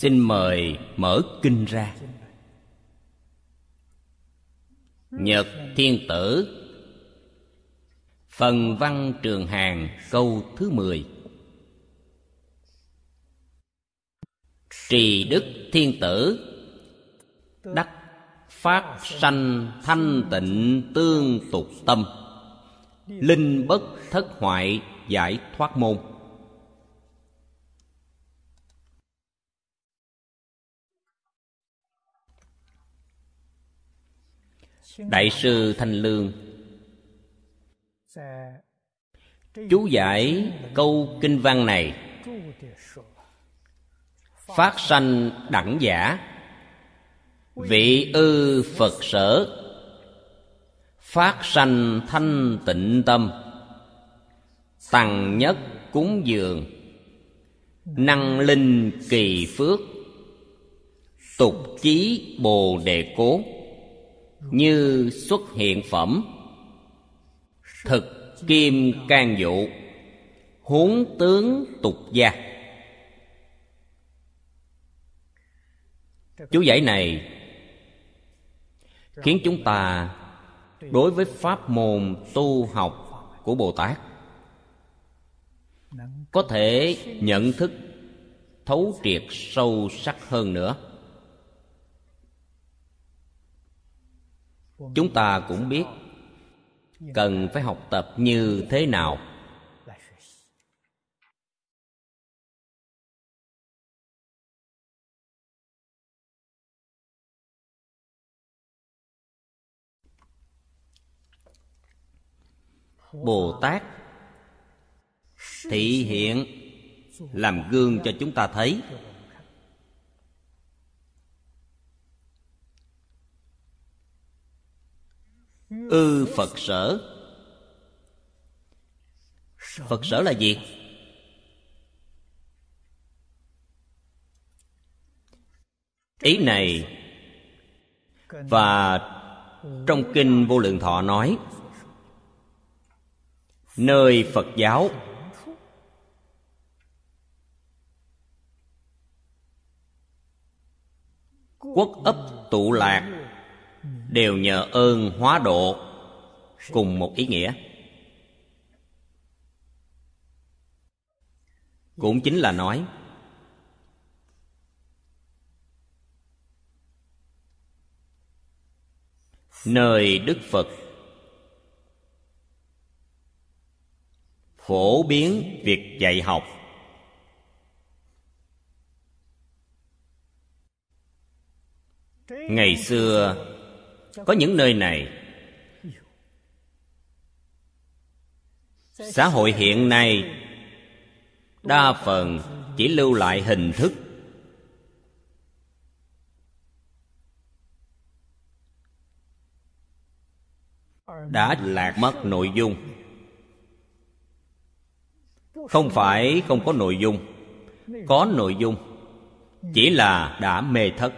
xin mời mở kinh ra. Nhật thiên tử. Phần văn trường hàng câu thứ mười. Trì đức thiên tử. Đắc phát sanh thanh tịnh tương tục tâm. Linh bất thất hoại giải thoát môn. Đại sư thanh lương. Chú giải câu kinh văn này. Phát sanh đẳng giả. Vị ư phật sở. Phát sanh thanh tịnh tâm. Tằng nhất cúng dường. Năng linh kỳ phước. Tục chí bồ đề cố như xuất hiện phẩm. Thực kim can dụ huống tướng tục gia. Chú giải này khiến chúng ta đối với pháp môn tu học của bồ tát có thể nhận thức, thấu triệt sâu sắc hơn nữa. Chúng ta cũng biết cần phải học tập như thế nào. Bồ tát thị hiện, làm gương cho chúng ta thấy. Ư phật sở. Phật sở là gì? Ý này và trong kinh vô lượng thọ nói, nơi phật giáo quốc ấp tụ lạc đều nhờ ơn hóa độ cùng một ý nghĩa. Cũng chính là nói, nơi đức phật phổ biến việc dạy học. Ngày xưa có những nơi này, xã hội hiện nay đa phần chỉ lưu lại hình thức đã lạc mất nội dung. Không phải không có nội dung, có nội dung, chỉ là đã mê thất.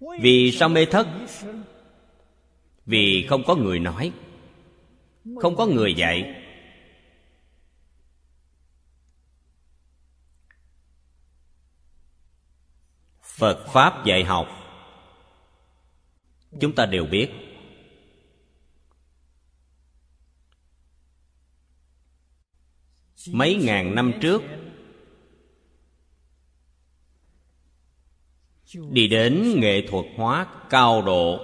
Vì sao mê thất? Vì không có người nói, không có người dạy. Phật pháp dạy học, chúng ta đều biết. Mấy ngàn năm trước đi đến nghệ thuật hóa cao độ.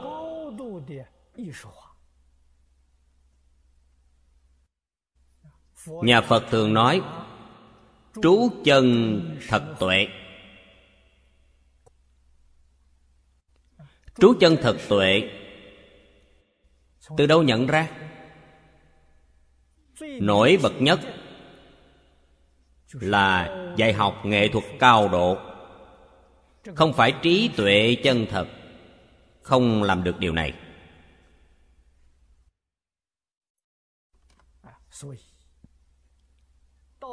Nhà phật thường nói, trú chân thật tuệ. Trú chân thật tuệ, từ đâu nhận ra? Nổi bật nhất là dạy học nghệ thuật cao độ không phải trí tuệ chân thật. Không làm được điều này.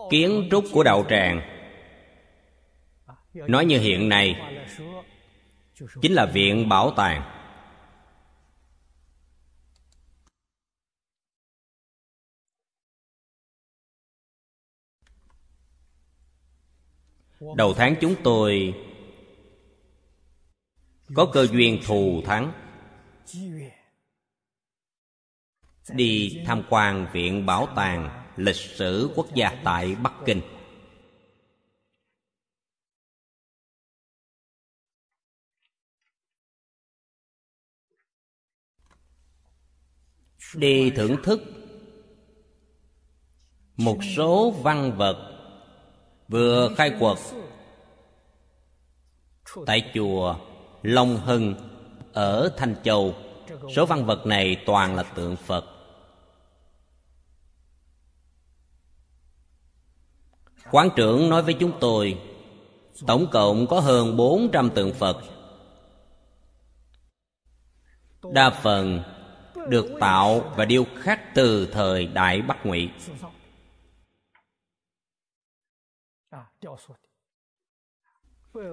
Kiến trúc của đạo tràng. Nói như hiện nay, chính là viện bảo tàng. Đầu tháng chúng tôi có cơ duyên thù thắng. Đi tham quan viện bảo tàng lịch sử quốc gia tại bắc kinh. Đi thưởng thức một số văn vật vừa khai quật tại chùa long hưng ở thanh châu. Số văn vật này toàn là tượng phật. Quán trưởng nói với chúng tôi, tổng cộng có hơn 400 tượng phật. Đa phần được tạo và điêu khắc từ thời đại bắc ngụy.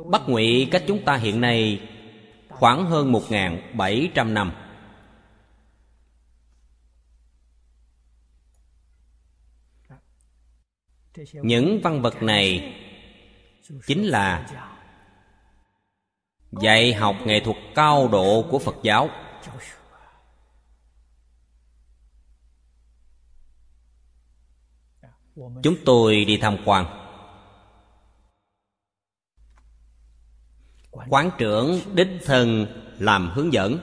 Bắc Ngụy cách chúng ta hiện nay khoảng hơn 1.700 năm. Những văn vật này chính là dạy học nghệ thuật cao độ của Phật giáo. Chúng tôi đi tham quan. Quán trưởng đích thân làm hướng dẫn.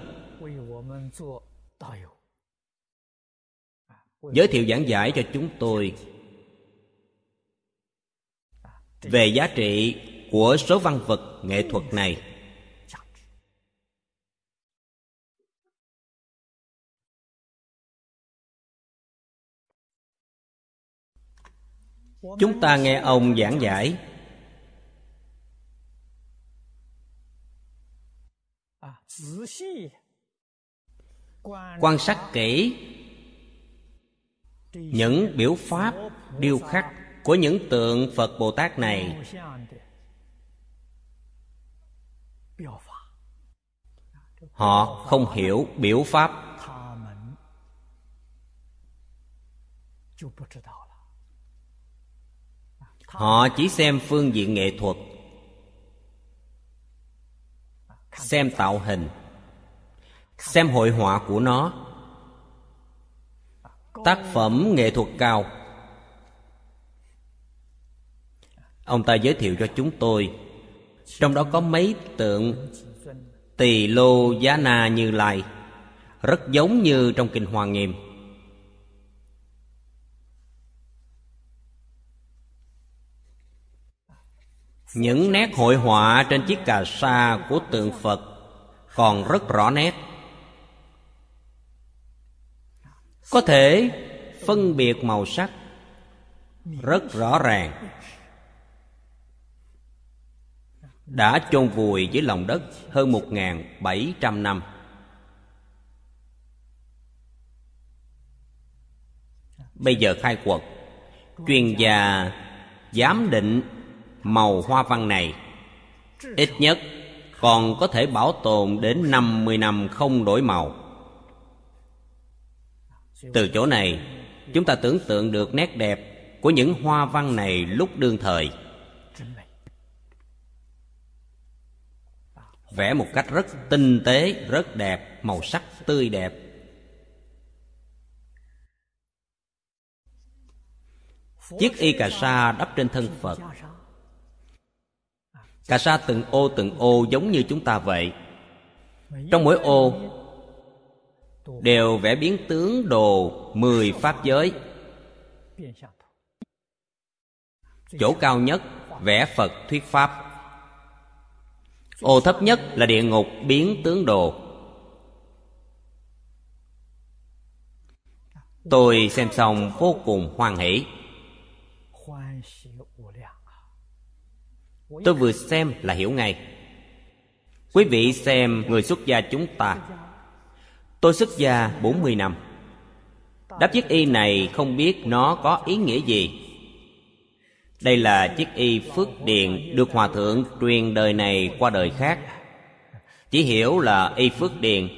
Giới thiệu giảng giải cho chúng tôi về giá trị của số văn vật nghệ thuật này. Chúng ta nghe ông giảng giải. Quan sát kỹ những biểu pháp, điêu khắc của những tượng phật bồ tát này. Họ không hiểu biểu pháp. Họ chỉ xem phương diện nghệ thuật xem tạo hình. Xem hội họa của nó. Tác phẩm nghệ thuật cao. Ông ta giới thiệu cho chúng tôi. Trong đó có mấy tượng tỳ lô giá na như lai, rất giống như trong kinh hoa nghiêm. Những nét hội họa trên chiếc cà sa của tượng phật còn rất rõ nét. Có thể phân biệt màu sắc rất rõ ràng. Đã chôn vùi dưới lòng đất hơn một bảy trăm năm. Bây giờ khai quật, chuyên gia giám định màu hoa văn này ít nhất còn có thể bảo tồn đến 50 năm không đổi màu. Từ chỗ này, chúng ta tưởng tượng được nét đẹp của những hoa văn này lúc đương thời. Vẽ một cách rất tinh tế, rất đẹp, màu sắc tươi đẹp. Chiếc y cà sa đắp trên thân Phật Cà sa từng ô từng ô giống như chúng ta vậy. Trong mỗi ô Đều vẽ biến tướng đồ Mười pháp giới. Chỗ cao nhất vẽ Phật thuyết Pháp. Ô thấp nhất là địa ngục biến tướng đồ. Tôi xem xong vô cùng hoan hỷ. Tôi vừa xem là hiểu ngay. Quý vị xem người xuất gia chúng ta. Tôi xuất gia 40 năm. Đáp chiếc y này không biết nó có ý nghĩa gì. Đây là chiếc y phước điền được hòa thượng truyền đời này qua đời khác. Chỉ hiểu là y phước điền.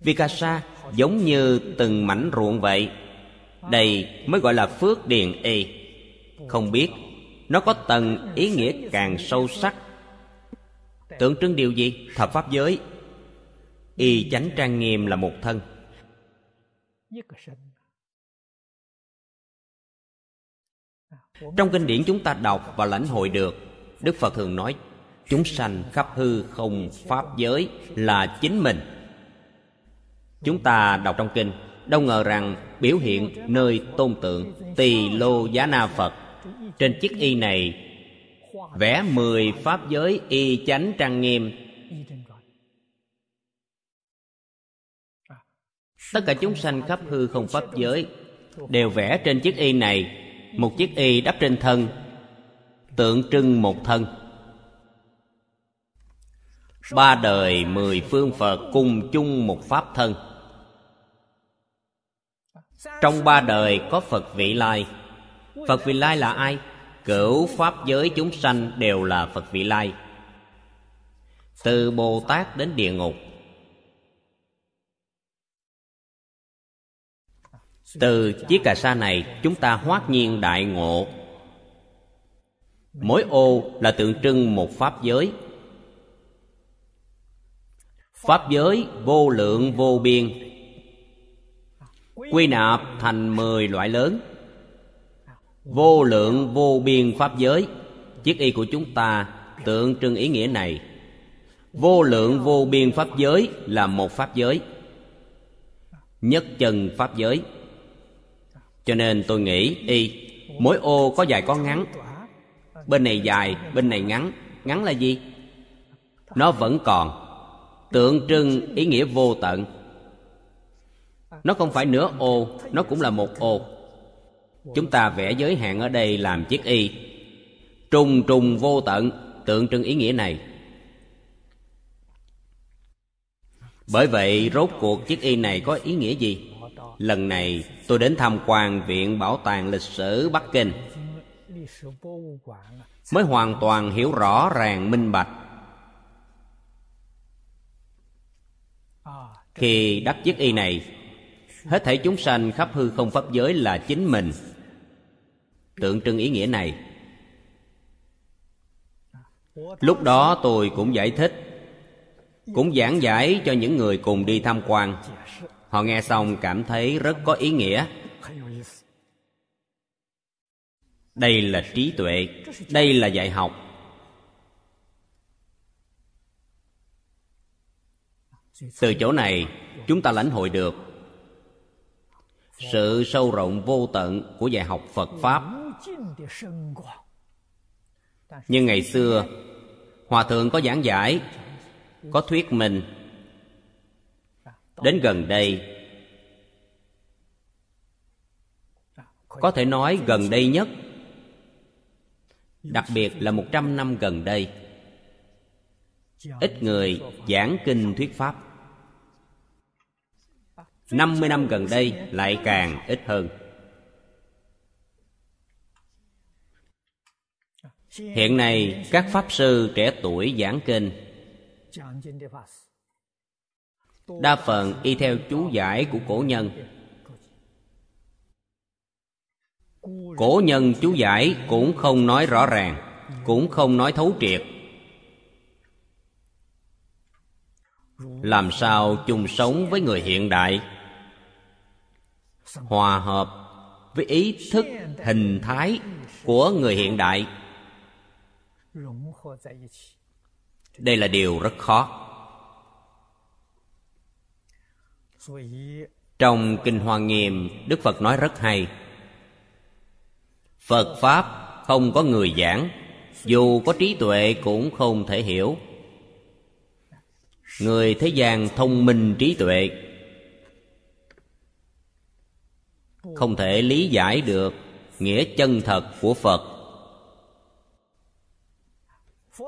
Vikasa giống như từng mảnh ruộng vậy. Đây mới gọi là phước điền y Không biết Nó có tầng ý nghĩa càng sâu sắc. Tượng trưng điều gì? Thập pháp giới. Y chánh trang nghiêm là một thân. Trong kinh điển chúng ta đọc và lãnh hội được, Đức Phật thường nói, Chúng sanh khắp hư không pháp giới là chính mình. Chúng ta đọc trong kinh Đâu ngờ rằng biểu hiện nơi tôn tượng Tỳ lô giá na Phật Trên chiếc y này Vẽ mười pháp giới y chánh trang nghiêm. Tất cả chúng sanh khắp hư không pháp giới Đều vẽ trên chiếc y này Một chiếc y đắp trên thân, Tượng trưng một thân. Ba đời mười phương Phật cùng chung một pháp thân. Trong ba đời có Phật vị lai. Phật vị lai là ai? Cửu pháp giới chúng sanh đều là Phật vị lai. Từ Bồ Tát đến địa ngục. Từ chiếc cà sa này chúng ta hoát nhiên đại ngộ. Mỗi ô là tượng trưng một pháp giới. Pháp giới vô lượng vô biên. Quy nạp thành mười loại lớn. Vô lượng vô biên pháp giới. Chiếc y của chúng ta tượng trưng ý nghĩa này. Vô lượng vô biên pháp giới là một pháp giới. Nhất chân pháp giới. Cho nên tôi nghĩ y Mỗi ô có dài có ngắn. Bên này dài, bên này ngắn. Ngắn là gì? Nó vẫn còn Tượng trưng ý nghĩa vô tận. Nó không phải nửa ô, Nó cũng là một ô. Chúng ta vẽ giới hạn ở đây làm chiếc y. Trùng trùng, vô tận. Tượng trưng ý nghĩa này. Bởi vậy, rốt cuộc chiếc y này có ý nghĩa gì? Lần này, tôi đến tham quan Viện Bảo tàng Lịch sử Bắc Kinh. Mới hoàn toàn hiểu rõ ràng, minh bạch. Khi đắp chiếc y này Hết thảy chúng sanh khắp hư không pháp giới là chính mình. Tượng trưng ý nghĩa này. Lúc đó tôi cũng giải thích, Cũng giảng giải cho những người cùng đi tham quan. Họ nghe xong cảm thấy rất có ý nghĩa. Đây là trí tuệ, Đây là dạy học. Từ chỗ này, chúng ta lãnh hội được sự sâu rộng vô tận của dạy học Phật Pháp. Nhưng ngày xưa, Hòa Thượng có giảng giải, Có thuyết minh. Đến gần đây, Có thể nói gần đây nhất, Đặc biệt là một trăm năm gần đây, Ít người giảng kinh thuyết Pháp. 50 năm gần đây lại càng ít hơn. Hiện nay, các Pháp Sư trẻ tuổi giảng kinh. Đa phần y theo chú giải của cổ nhân. Cổ nhân chú giải cũng không nói rõ ràng, Cũng không nói thấu triệt. Làm sao chung sống với người hiện đại? Hòa hợp với ý thức hình thái của người hiện đại. Đây là điều rất khó. Trong kinh hoa nghiêm, đức phật nói rất hay, phật pháp không có người giảng, dù có trí tuệ cũng không thể hiểu. Người thế gian thông minh trí tuệ không thể lý giải được nghĩa chân thật của phật.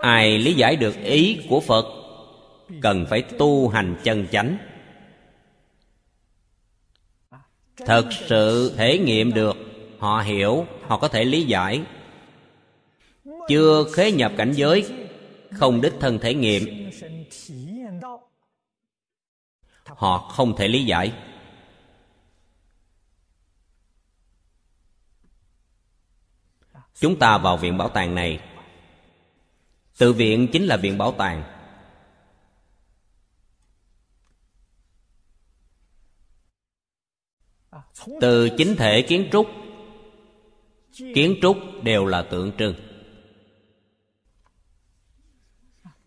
Ai lý giải được ý của phật, cần phải tu hành chân chánh. Thật sự thể nghiệm được, họ hiểu, họ có thể lý giải. Chưa khế nhập cảnh giới, không đích thân thể nghiệm. Họ không thể lý giải. Chúng ta vào viện bảo tàng này. Tự viện chính là viện bảo tàng. Từ chính thể kiến trúc kiến trúc đều là tượng trưng.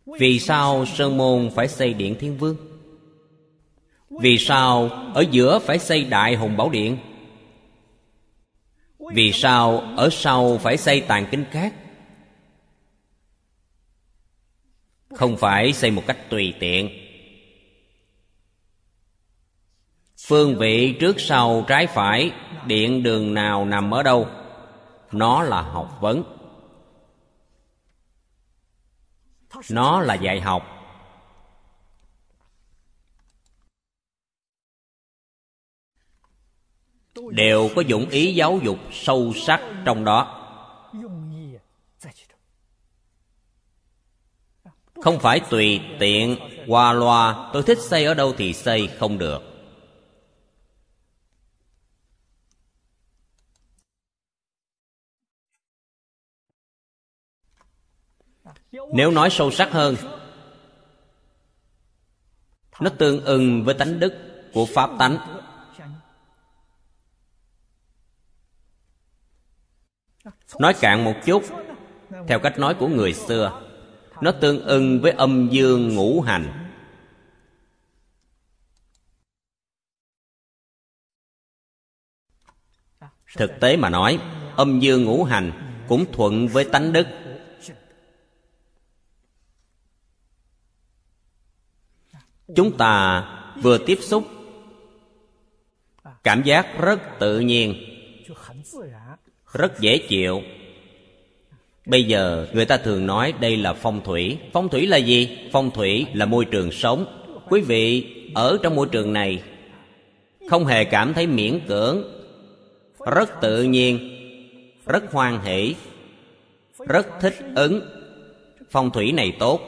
Vì sao sơn môn phải xây điện thiên vương? Vì sao ở giữa phải xây đại hùng bảo điện? Vì sao ở sau phải xây tàn kinh khác? Không phải xây một cách tùy tiện. Phương vị trước sau trái phải, điện đường nào nằm ở đâu? Nó là học vấn. Nó là dạy học. Đều có dụng ý giáo dục sâu sắc trong đó. Không phải tùy tiện, qua loa, tôi thích xây ở đâu thì xây, không được. Nếu nói sâu sắc hơn, nó tương ưng với tánh đức của pháp tánh. Nói cạn một chút, theo cách nói của người xưa, nó tương ưng với âm dương ngũ hành. Thực tế mà nói, âm dương ngũ hành cũng thuận với tánh đức. Chúng ta vừa tiếp xúc cảm giác rất tự nhiên rất dễ chịu. Bây giờ người ta thường nói đây là phong thủy. Phong thủy là gì? Phong thủy là môi trường sống. Quý vị, ở trong môi trường này, không hề cảm thấy miễn cưỡng, rất tự nhiên, rất hoan hỷ, rất thích ứng. Phong thủy này tốt.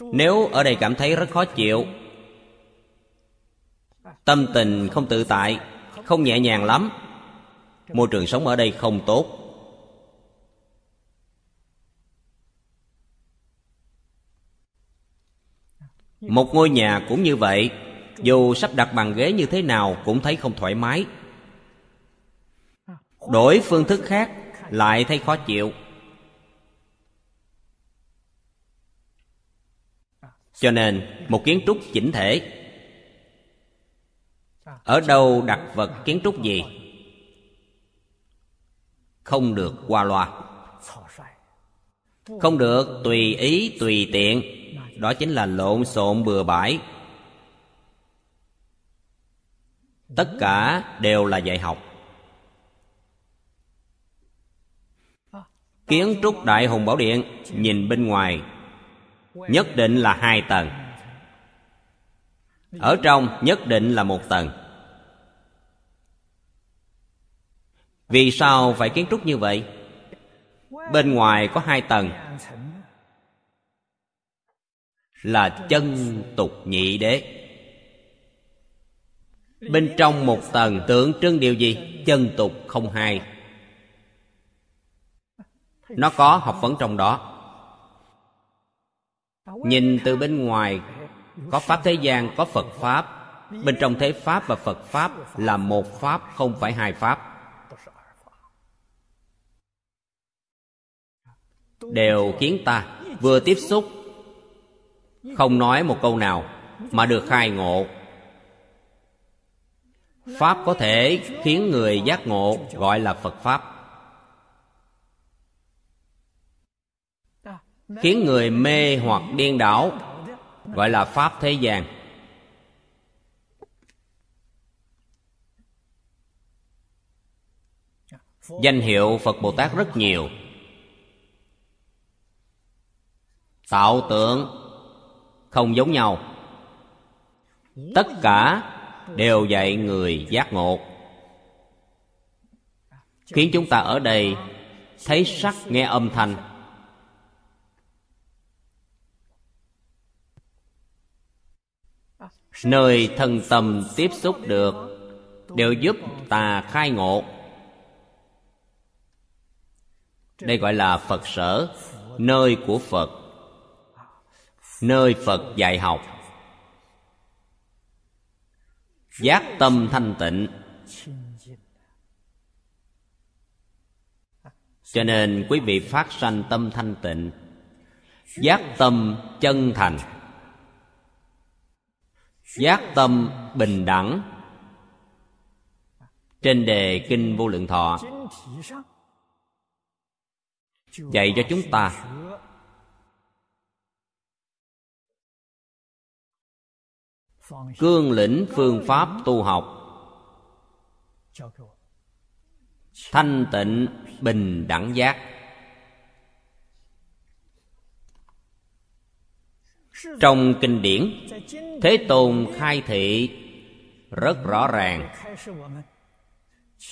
Nếu ở đây cảm thấy rất khó chịu, tâm tình không tự tại không nhẹ nhàng lắm. Môi trường sống ở đây không tốt. Một ngôi nhà cũng như vậy. Dù sắp đặt bàn ghế như thế nào cũng thấy không thoải mái. Đổi phương thức khác lại thấy khó chịu. Cho nên một kiến trúc chỉnh thể ở đâu đặt vật kiến trúc gì? Không được qua loa. Không được tùy ý, tùy tiện. Đó chính là lộn xộn bừa bãi. Tất cả đều là dạy học. Kiến trúc đại hùng bảo điện, nhìn bên ngoài, nhất định là hai tầng. Ở trong, nhất định là một tầng. Vì sao phải kiến trúc như vậy? Bên ngoài có hai tầng. Là chân tục nhị đế. Bên trong một tầng tượng trưng điều gì? Chân tục không hai. Nó có học vấn trong đó. Nhìn từ bên ngoài, có pháp thế gian, có phật pháp. Bên trong thế pháp và phật pháp là một pháp, không phải hai pháp. Đều khiến ta, vừa tiếp xúc. Không nói một câu nào mà được khai ngộ. Pháp có thể khiến người giác ngộ gọi là phật pháp. Khiến người mê hoặc điên đảo gọi là pháp thế gian. Danh hiệu phật bồ tát rất nhiều. Tạo tượng không giống nhau. Tất cả đều dạy người giác ngộ. Khiến chúng ta ở đây thấy sắc nghe âm thanh. Nơi thân tâm tiếp xúc được đều giúp ta khai ngộ. Đây gọi là phật sở, nơi của phật nơi phật dạy học. Giác tâm thanh tịnh. Cho nên quý vị phát sanh tâm thanh tịnh, giác tâm chân thành. Giác tâm bình đẳng. Trên đề kinh vô lượng thọ, dạy cho chúng ta cương lĩnh phương pháp tu học. Thanh tịnh, bình đẳng giác. Trong kinh điển, thế tôn khai thị rất rõ ràng.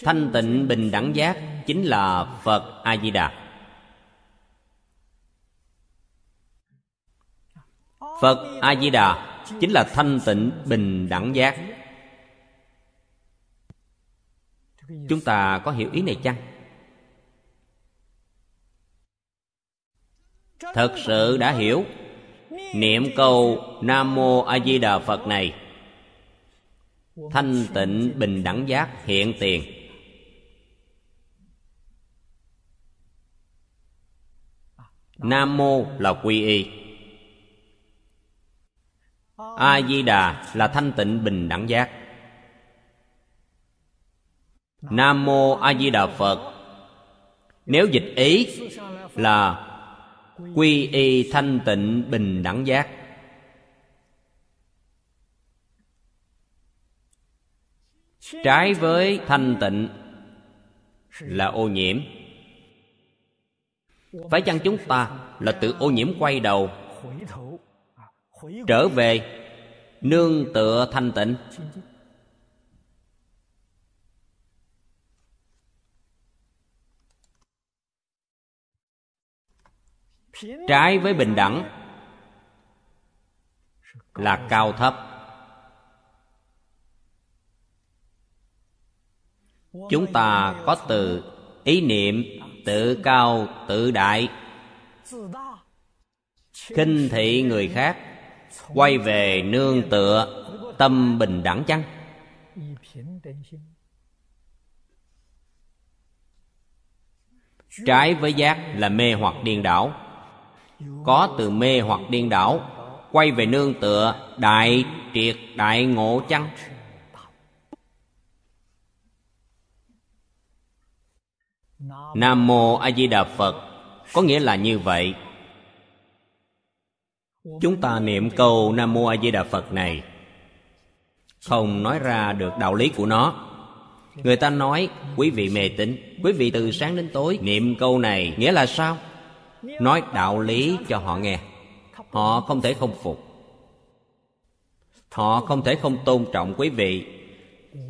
Thanh tịnh, bình đẳng giác chính là phật a di đà phật a di đà chính là thanh tịnh, bình đẳng giác. Chúng ta có hiểu ý này chăng? Thật sự đã hiểu. Niệm câu nam mô a di đà phật này. Thanh tịnh, bình đẳng giác, hiện tiền. Nam mô là quy y a di đà là thanh tịnh bình đẳng giác. Nam mô a di đà phật. Nếu dịch ý là quy y thanh tịnh bình đẳng giác. Trái với thanh tịnh là ô nhiễm. Phải chăng chúng ta là tự ô nhiễm quay đầu, trở về nương tựa thanh tịnh. Trái với bình đẳng là cao thấp. Chúng ta có từ ý niệm tự cao tự đại. Khinh thị người khác quay về nương tựa tâm bình đẳng chăng? Trái với giác là mê hoặc điên đảo. Có từ mê hoặc điên đảo, quay về nương tựa đại triệt đại ngộ chăng? Nam mô a di đà phật, có nghĩa là như vậy chúng ta niệm câu nam mô a di đà phật này. Không nói ra được đạo lý của nó. Người ta nói, quý vị mê tín. Quý vị từ sáng đến tối niệm câu này nghĩa là sao? Nói đạo lý cho họ nghe. Họ không thể không phục. Họ không thể không tôn trọng quý vị.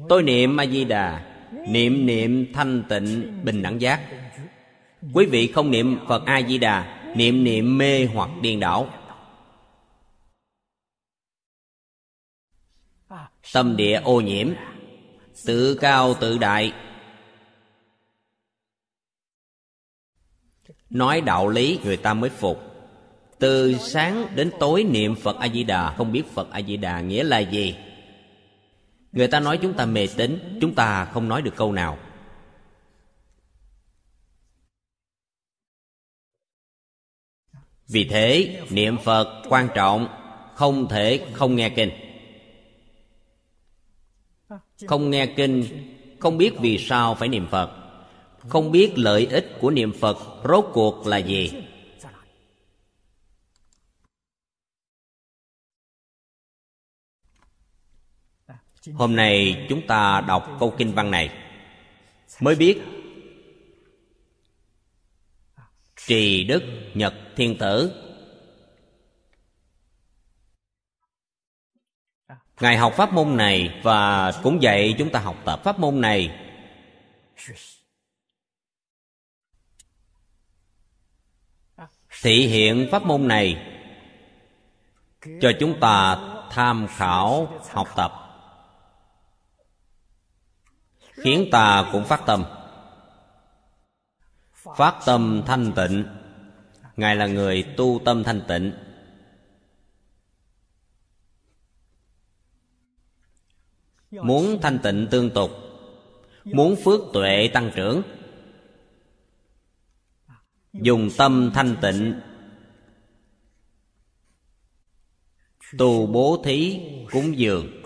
Tôi niệm a di đà, niệm niệm thanh tịnh, bình đẳng giác. Quý vị không niệm phật a di đà, niệm niệm mê hoặc điên đảo. Tâm địa ô nhiễm, tự cao tự đại. Nói đạo lý người ta mới phục. Từ sáng đến tối niệm phật a di đà không biết phật a di đà nghĩa là gì. Người ta nói chúng ta mê tín, chúng ta không nói được câu nào. Vì thế, niệm phật quan trọng, không thể không nghe kinh không nghe kinh, không biết vì sao phải niệm phật. Không biết lợi ích của niệm phật rốt cuộc là gì. Hôm nay chúng ta đọc câu kinh văn này. Mới biết, trì đức nhật thiên tử ngài học pháp môn này và cũng dạy chúng ta học tập pháp môn này. Thị hiện pháp môn này cho chúng ta tham khảo, học tập. Khiến ta cũng phát tâm. Phát tâm thanh tịnh. Ngài là người tu tâm thanh tịnh. Muốn thanh tịnh tương tục. Muốn phước tuệ tăng trưởng. Dùng tâm thanh tịnh. Tu bố thí cúng dường.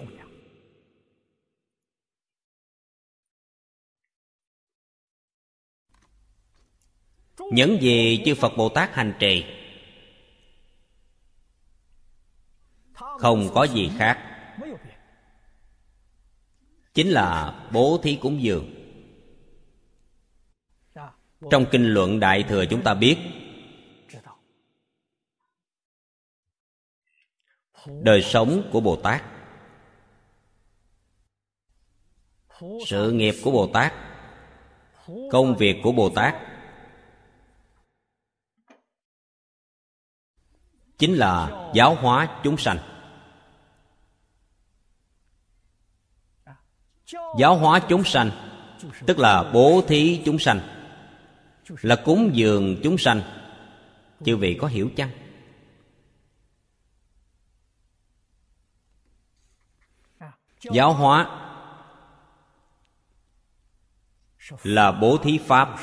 Những gì chư phật bồ tát hành trì, không có gì khác chính là bố thí cúng dường. Trong kinh luận đại thừa chúng ta biết, đời sống của bồ tát, sự nghiệp của bồ tát, công việc của bồ tát chính là giáo hóa chúng sanh. Giáo hóa chúng sanh, tức là bố thí chúng sanh, là cúng dường chúng sanh. Chư vị có hiểu chăng? Giáo hóa là bố thí pháp,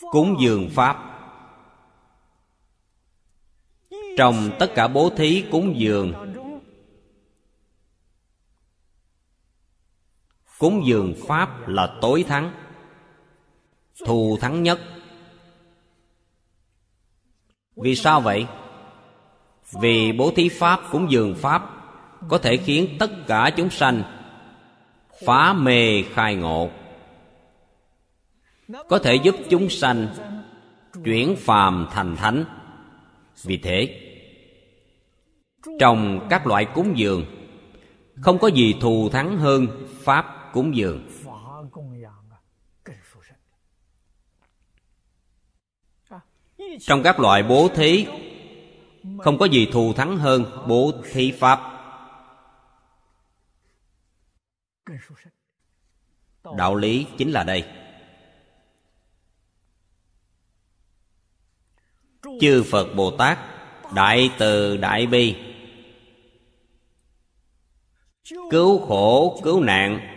cúng dường pháp. Trong tất cả bố thí, cúng dường cúng dường pháp là tối thắng. Thù thắng nhất. Vì sao vậy? Vì bố thí pháp, cúng dường pháp có thể khiến tất cả chúng sanh phá mê khai ngộ. Có thể giúp chúng sanh chuyển phàm thành thánh. Vì thế, trong các loại cúng dường, không có gì thù thắng hơn pháp cúng dường. Trong các loại bố thí, không có gì thù thắng hơn bố thí pháp. Đạo lý chính là đây. Chư phật bồ tát, đại từ đại bi, cứu khổ, cứu nạn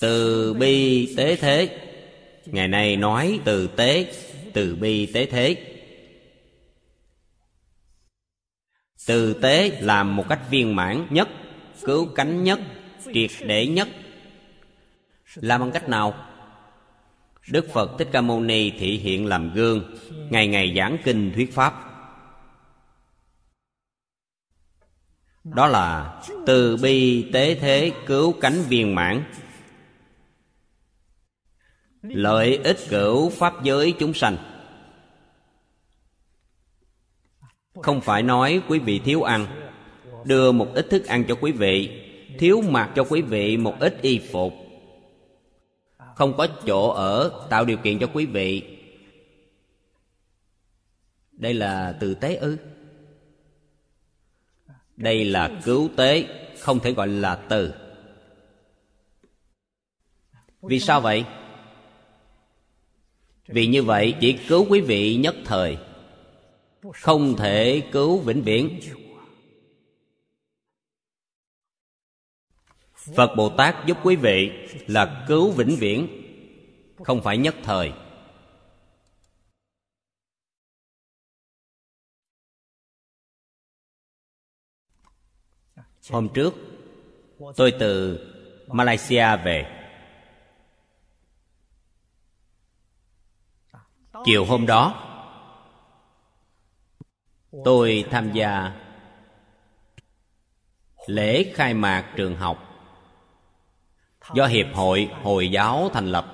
từ bi tế thế. Ngày nay nói từ tế, từ bi tế thế. Từ tế làm một cách viên mãn nhất, cứu cánh nhất, triệt để nhất. Làm bằng cách nào? Đức phật thích ca mâu ni thị hiện làm gương, ngày ngày giảng kinh thuyết pháp. Đó là từ bi tế thế cứu cánh viên mãn lợi ích cửu pháp giới chúng sanh. Không phải nói quý vị thiếu ăn. Đưa một ít thức ăn cho quý vị, thiếu mặc cho quý vị một ít y phục. Không có chỗ ở, tạo điều kiện cho quý vị. Đây là từ tế ư? Đây là cứu tế, không thể gọi là từ. Vì sao vậy? Vì như vậy, chỉ cứu quý vị nhất thời. Không thể cứu vĩnh viễn. Phật bồ tát giúp quý vị là cứu vĩnh viễn, không phải nhất thời. Hôm trước, tôi từ malaysia về. Chiều hôm đó. Tôi tham gia lễ khai mạc trường học do hiệp hội hồi giáo thành lập.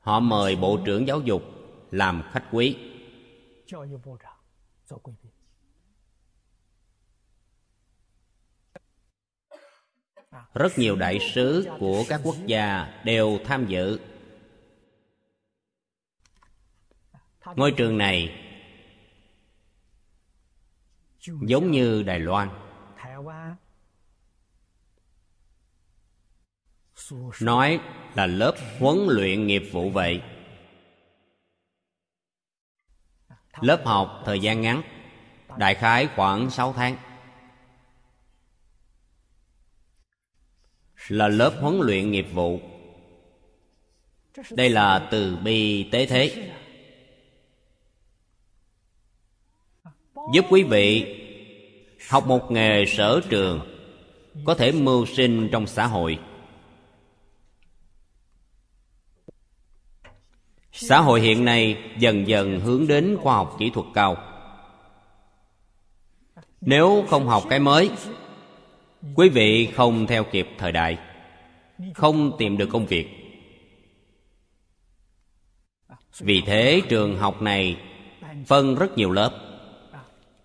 Họ mời bộ trưởng giáo dục làm khách quý. rất nhiều đại sứ của các quốc gia đều tham dự. Ngôi trường này giống như đài loan. Nói là lớp huấn luyện nghiệp vụ vậy. Lớp học thời gian ngắn, đại khái khoảng 6 tháng. Là lớp huấn luyện nghiệp vụ. Đây là từ bi tế thế. Giúp quý vị học một nghề sở trường có thể mưu sinh trong xã hội. Xã hội hiện nay dần dần hướng đến khoa học kỹ thuật cao. Nếu không học cái mới quý vị không theo kịp thời đại, không tìm được công việc. Vì thế trường học này phân rất nhiều lớp,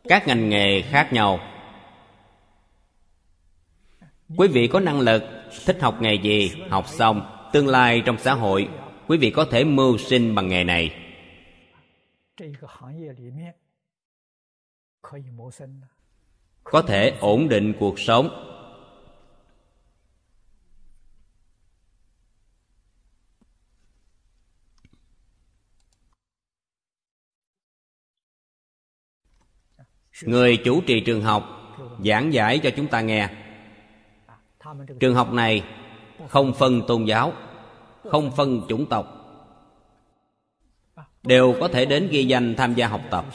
các ngành nghề khác nhau. Quý vị có năng lực thích học nghề gì, học xong, tương lai trong xã hội, quý vị có thể mưu sinh bằng nghề này có thể ổn định cuộc sống. Người chủ trì trường học, giảng giải cho chúng ta nghe. Trường học này không phân tôn giáo, không phân chủng tộc. Đều có thể đến ghi danh tham gia học tập.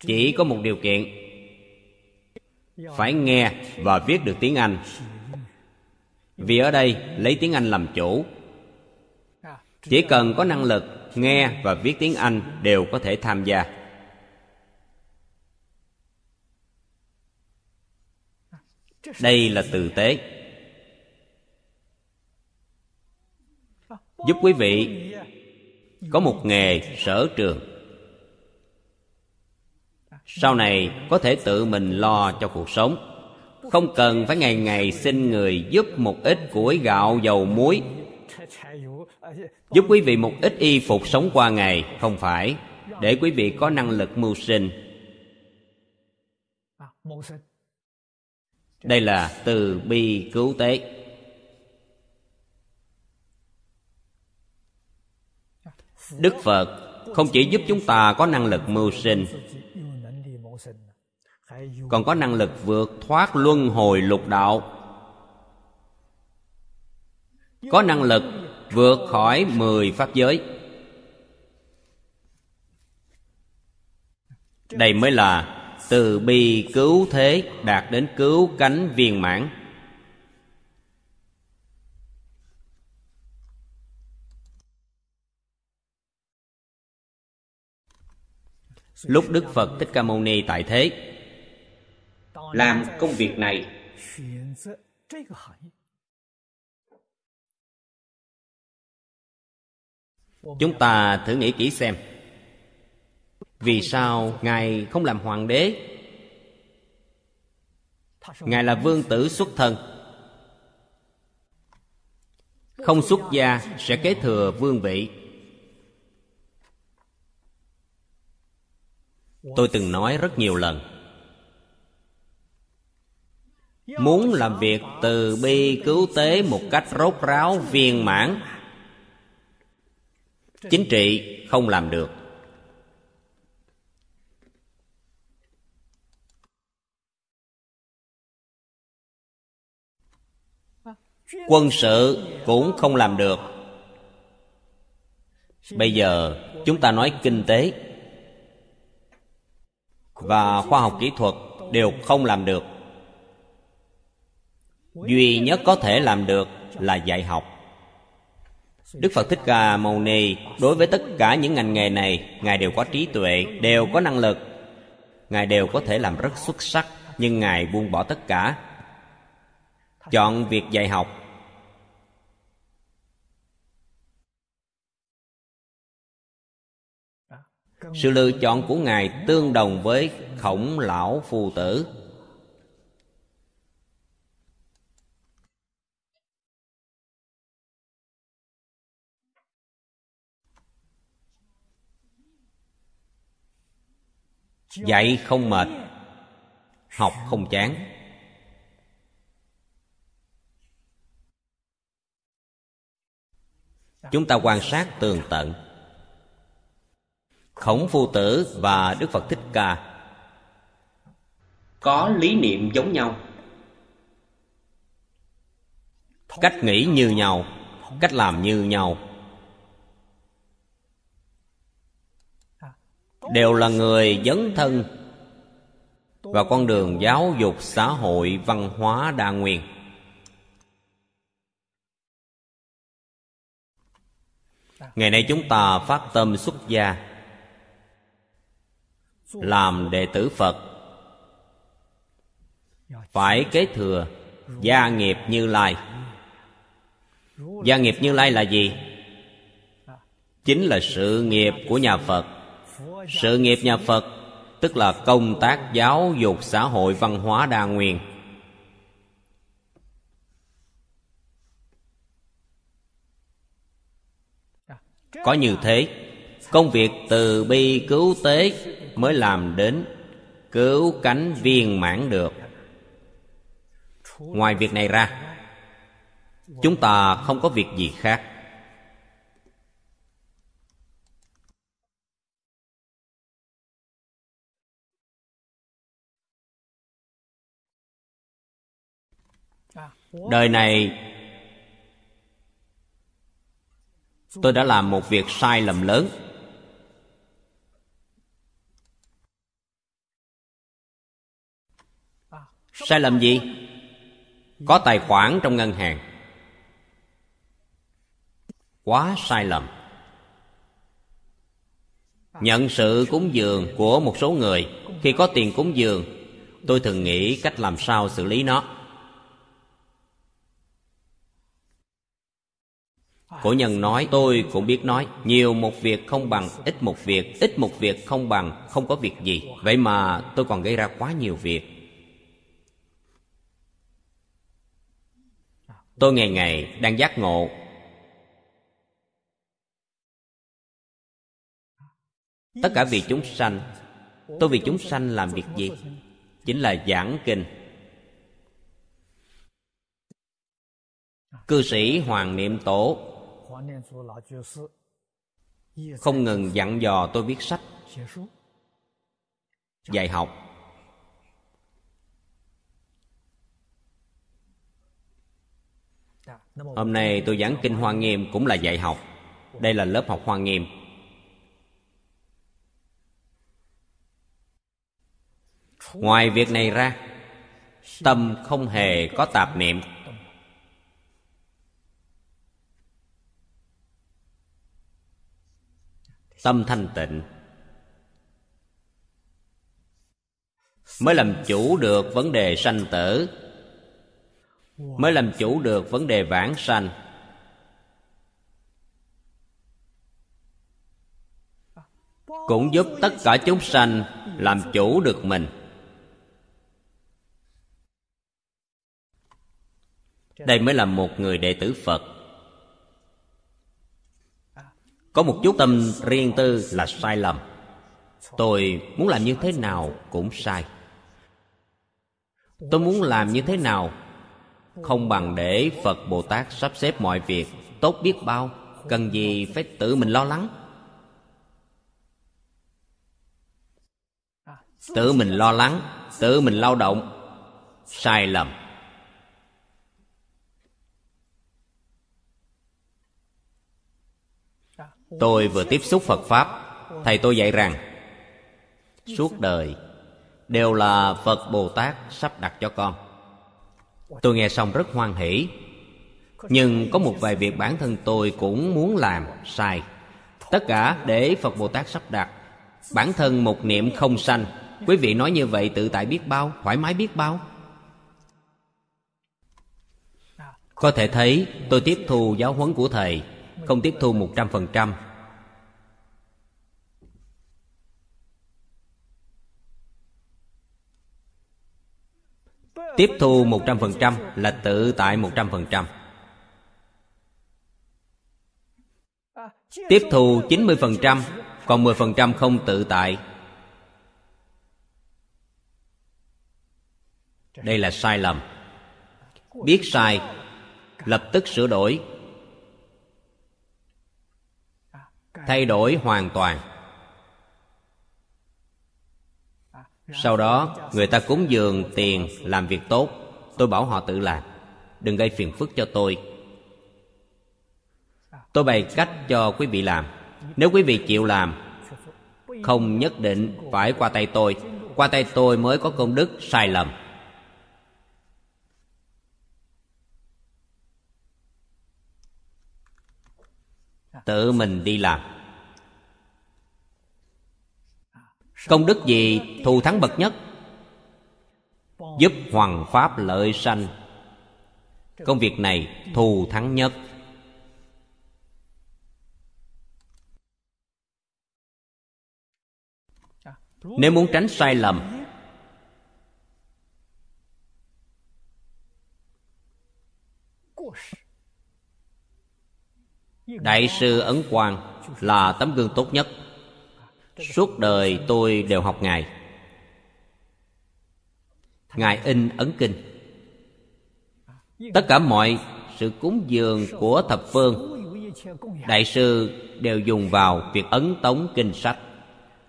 Chỉ có một điều kiện phải nghe và viết được tiếng anh. Vì ở đây lấy tiếng anh làm chủ. Chỉ cần có năng lực nghe và viết tiếng anh đều có thể tham gia. Đây là từ tế. Giúp quý vị có một nghề sở trường sau này có thể tự mình lo cho cuộc sống. Không cần phải ngày ngày xin người giúp một ít củi gạo, dầu muối. Giúp quý vị một ít y phục sống qua ngày, không phải? Để quý vị có năng lực mưu sinh. Đây là từ bi cứu tế. Đức phật không chỉ giúp chúng ta có năng lực mưu sinh còn có năng lực vượt thoát luân hồi lục đạo. Có năng lực vượt khỏi mười pháp giới. Đây mới là từ bi cứu thế đạt đến cứu cánh viên mãn. Lúc đức phật thích ca mâu ni tại thế làm công việc này. Chúng ta thử nghĩ kỹ xem. Vì sao ngài không làm hoàng đế? Ngài là vương tử xuất thân. Không xuất gia sẽ kế thừa vương vị. Tôi từng nói rất nhiều lần muốn làm việc từ bi cứu tế một cách rốt ráo, viên mãn. Chính trị không làm được. Quân sự cũng không làm được. Bây giờ chúng ta nói kinh tế. Và khoa học kỹ thuật đều không làm được duy nhất có thể làm được là dạy học. Đức phật thích ca mâu ni, đối với tất cả những ngành nghề này, ngài đều có trí tuệ, đều có năng lực. Ngài đều có thể làm rất xuất sắc, nhưng ngài buông bỏ tất cả. Chọn việc dạy học. Sự lựa chọn của ngài tương đồng với khổng lão phù tử. Dạy không mệt, học không chán. Chúng ta quan sát tường tận. Khổng phu tử và đức phật thích ca có lý niệm giống nhau. Cách nghĩ như nhau, cách làm như nhau. Đều là người dấn thân. Vào con đường giáo dục xã hội văn hóa đa nguyên. Ngày nay chúng ta phát tâm xuất gia, làm đệ tử phật. Phải kế thừa gia nghiệp như lai. Gia nghiệp như lai là gì? Chính là sự nghiệp của nhà phật sự nghiệp nhà phật, tức là công tác giáo dục xã hội văn hóa đa nguyên. Có như thế, công việc từ bi cứu tế mới làm đến cứu cánh viên mãn được. Ngoài việc này ra, chúng ta không có việc gì khác. Đời này, tôi đã làm một việc sai lầm lớn. Sai lầm gì? Có tài khoản trong ngân hàng. Quá sai lầm. Nhận sự cúng dường của một số người. Khi có tiền cúng dường, tôi thường nghĩ cách làm sao xử lý nó. Cổ nhân nói, tôi cũng biết nói, nhiều một việc không bằng, ít một việc, ít một việc không bằng, không có việc gì. Vậy mà tôi còn gây ra quá nhiều việc. Tôi ngày ngày đang giác ngộ. Tất cả vì chúng sanh. Tôi vì chúng sanh làm việc gì? Chính là giảng kinh. Cư sĩ hoàng niệm tổ không ngừng dặn dò tôi viết sách dạy học. Hôm nay tôi giảng kinh hoa nghiêm cũng là dạy học. Đây là lớp học hoa nghiêm. Ngoài việc này ra tâm không hề có tạp niệm tâm thanh tịnh. Mới làm chủ được vấn đề sanh tử. Mới làm chủ được vấn đề vãng sanh. Cũng giúp tất cả chúng sanh làm chủ được mình. Đây mới là một người đệ tử phật có một chút tâm riêng tư là sai lầm. Tôi muốn làm như thế nào cũng sai. Tôi muốn làm như thế nào không bằng để phật bồ tát sắp xếp mọi việc tốt biết bao, cần gì phải tự mình lo lắng. Tự mình lo lắng, tự mình lao động, sai lầm. Tôi vừa tiếp xúc phật pháp. Thầy tôi dạy rằng, suốt đời đều là phật bồ tát sắp đặt cho con. Tôi nghe xong rất hoan hỷ, nhưng có một vài việc bản thân tôi cũng muốn làm sai. Tất cả để phật bồ tát sắp đặt. Bản thân một niệm không sanh. Quý vị nói như vậy tự tại biết bao, thoải mái biết bao. Có thể thấy, tôi tiếp thu giáo huấn của thầy không tiếp thu một trăm phần trăm Tiếp thu 100% là tự tại 100%. Tiếp thu 90%, còn 10% không tự tại. Đây là sai lầm. Biết sai, lập tức sửa đổi, Thay đổi hoàn toàn. Sau đó, người ta cúng dường tiền làm việc tốt. Tôi bảo họ tự làm. Đừng gây phiền phức cho tôi. Tôi bày cách cho quý vị làm. Nếu quý vị chịu làm, Không nhất định phải qua tay tôi. Qua tay tôi mới có công đức sai lầm. Tự mình đi làm. Công đức gì thù thắng bậc nhất? Giúp hoàng pháp lợi sanh. Công việc này thù thắng nhất. Nếu muốn tránh sai lầm Đại sư Ấn Quang là tấm gương tốt nhất. Suốt đời tôi đều học Ngài. Ngài in ấn kinh. Tất cả mọi sự cúng dường của thập phương, Đại sư đều dùng vào việc ấn tống kinh sách.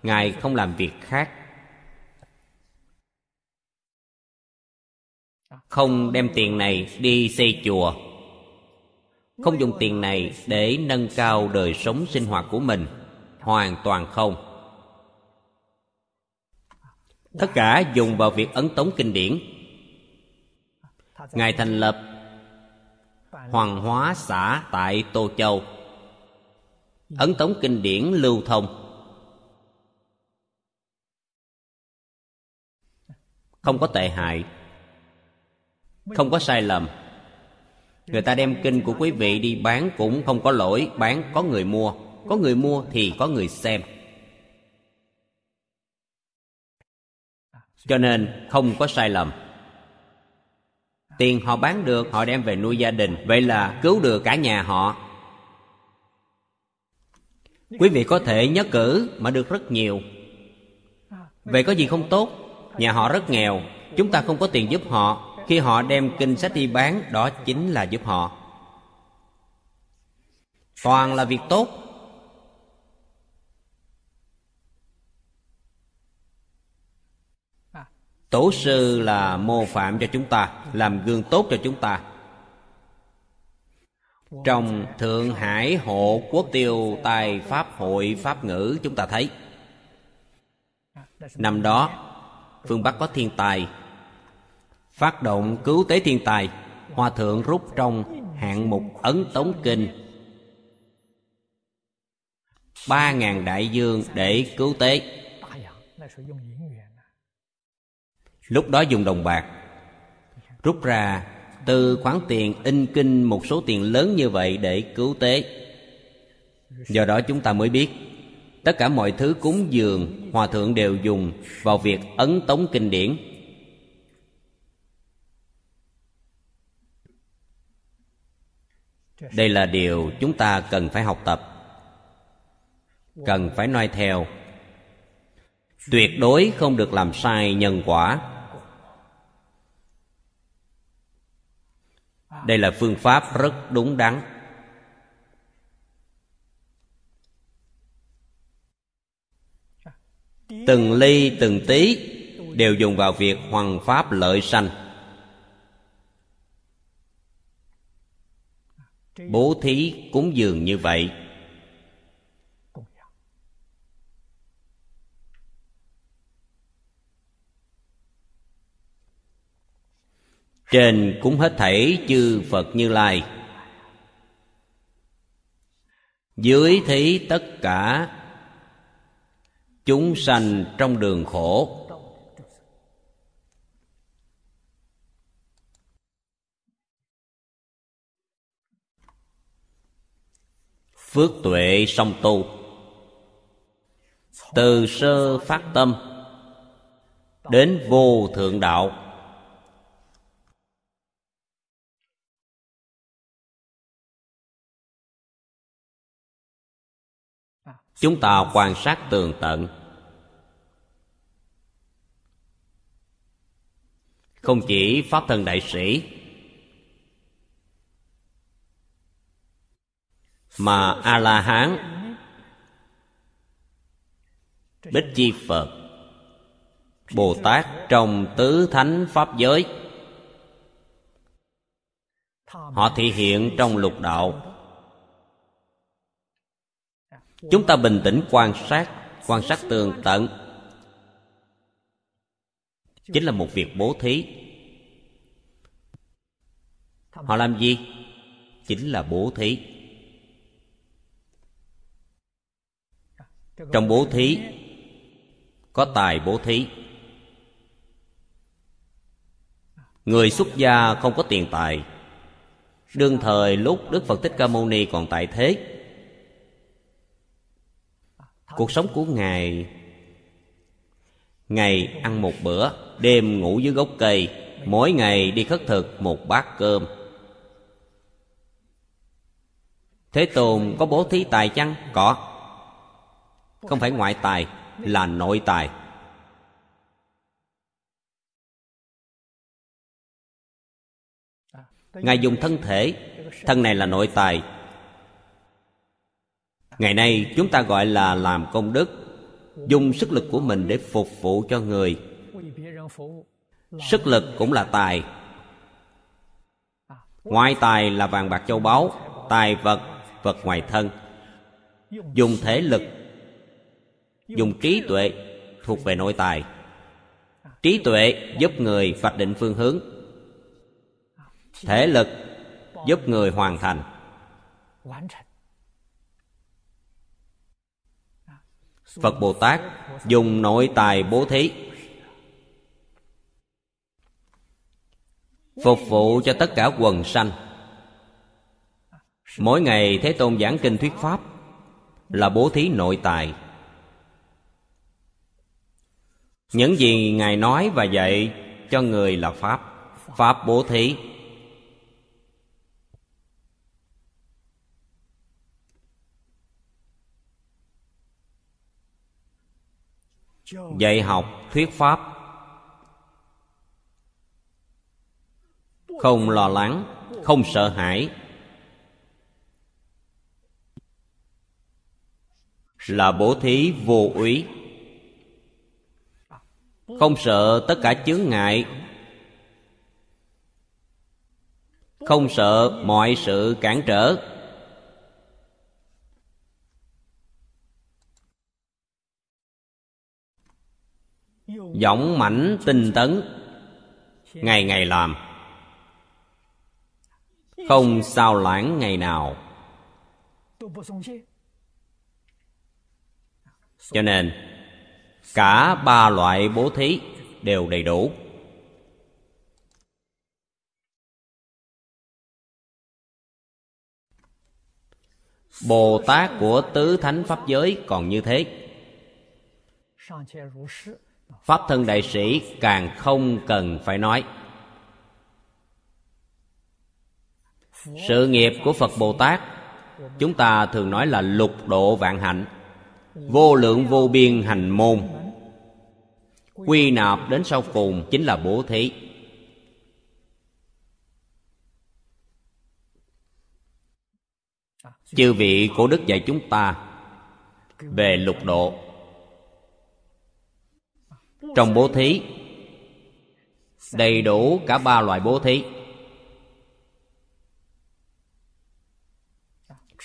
Ngài không làm việc khác. Không đem tiền này đi xây chùa. Không dùng tiền này để nâng cao đời sống sinh hoạt của mình. Hoàn toàn không. Tất cả dùng vào việc ấn tống kinh điển. Ngài thành lập Hoàng hóa xã tại Tô Châu. Ấn tống kinh điển lưu thông. Không có tệ hại. Không có sai lầm. Người ta đem kinh của quý vị đi bán cũng không có lỗi, Bán có người mua. Có người mua thì có người xem. Cho nên không có sai lầm. Tiền họ bán được, họ đem về nuôi gia đình. Vậy là cứu được cả nhà họ. Quý vị có thể nhớ cử mà được rất nhiều. Vậy có gì không tốt? Nhà họ rất nghèo, chúng ta không có tiền giúp họ khi họ đem kinh sách đi bán, đó chính là giúp họ toàn là việc tốt tổ sư là mô phạm cho chúng ta, làm gương tốt cho chúng ta trong thượng hải hộ quốc tiêu, tài pháp hội pháp ngữ, chúng ta thấy, năm đó, phương bắc có thiên tài phát động cứu tế thiên tài, hòa thượng rút trong hạng mục ấn tống kinh. Ba ngàn đại dương để cứu tế. Lúc đó dùng đồng bạc, rút ra từ khoản tiền in kinh một số tiền lớn như vậy để cứu tế. Do đó chúng ta mới biết, tất cả mọi thứ cúng dường hòa thượng đều dùng vào việc ấn tống kinh điển. Đây là điều chúng ta cần phải học tập, cần phải noi theo. Tuyệt đối không được làm sai nhân quả. Đây là phương pháp rất đúng đắn. Từng ly, từng tí đều dùng vào việc hoằng pháp lợi sanh. Bố thí cúng dường như vậy. Trên cúng hết thảy chư phật như lai. Dưới thí tất cả, chúng sanh trong đường khổ. phước tuệ song tu. Từ sơ phát tâm đến vô thượng đạo. Chúng ta quan sát tường tận. Không chỉ pháp thân đại sĩ mà a la hán bích chi phật bồ tát trong tứ thánh pháp giới, họ thể hiện trong lục đạo. Chúng ta bình tĩnh quan sát quan sát tường tận. Chính là một việc bố thí. Họ làm gì? Chính là bố thí. Trong bố thí, có tài bố thí. Người xuất gia không có tiền tài. Đương thời lúc đức phật thích ca mâu ni còn tại thế, cuộc sống của ngài ngày ăn một bữa, đêm ngủ dưới gốc cây, mỗi ngày đi khất thực một bát cơm. Thế tôn có bố thí tài chăng? Có không phải ngoại tài, là nội tài. Ngài dùng thân thể. Thân này là nội tài. Ngày nay, chúng ta gọi là làm công đức. Dùng sức lực của mình để phục vụ cho người. Sức lực cũng là tài. Ngoại tài là vàng bạc châu báu, tài vật vật ngoài thân. Dùng thể lực dùng trí tuệ thuộc về nội tài. Trí tuệ giúp người vạch định phương hướng. Thể lực giúp người hoàn thành. Phật bồ tát dùng nội tài bố thí. Phục vụ cho tất cả quần sanh. Mỗi ngày thế tôn giảng kinh thuyết pháp là bố thí nội tài những gì ngài nói và dạy cho người là pháp. Pháp bố thí. Dạy học thuyết pháp. Không lo lắng, không sợ hãi. Là bố thí vô úy không sợ tất cả chướng ngại. Không sợ mọi sự cản trở. Dõng mãnh tinh tấn. Ngày ngày làm. Không sao lãng ngày nào. Cho nên cả ba loại bố thí đều đầy đủ. Bồ tát của tứ thánh pháp giới còn như thế. Pháp thân đại sĩ càng không cần phải nói. Sự nghiệp của phật bồ tát, chúng ta thường nói là lục độ vạn hạnh vô lượng vô biên hành môn. Quy nạp đến sau cùng chính là bố thí. Chư vị cổ đức dạy chúng ta, về lục độ. Trong bố thí, đầy đủ cả ba loại bố thí.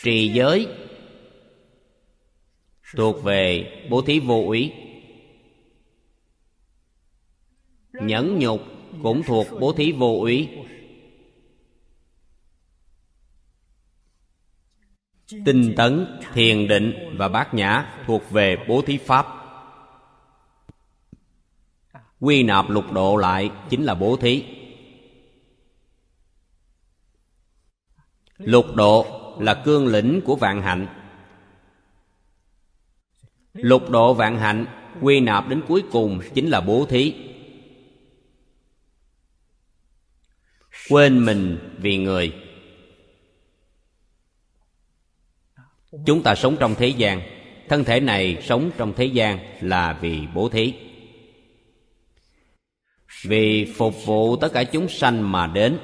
Trì giới thuộc về bố thí vô úy. Nhẫn nhục cũng thuộc bố thí vô úy. Tinh tấn, thiền định và bát nhã thuộc về bố thí pháp. Quy nạp lục độ lại chính là bố thí. Lục độ là cương lĩnh của vạn hạnh lục độ vạn hạnh, quy nạp đến cuối cùng chính là bố thí. Quên mình vì người. Chúng ta sống trong thế gian, thân thể này sống trong thế gian là vì bố thí. Vì phục vụ tất cả chúng sanh mà đến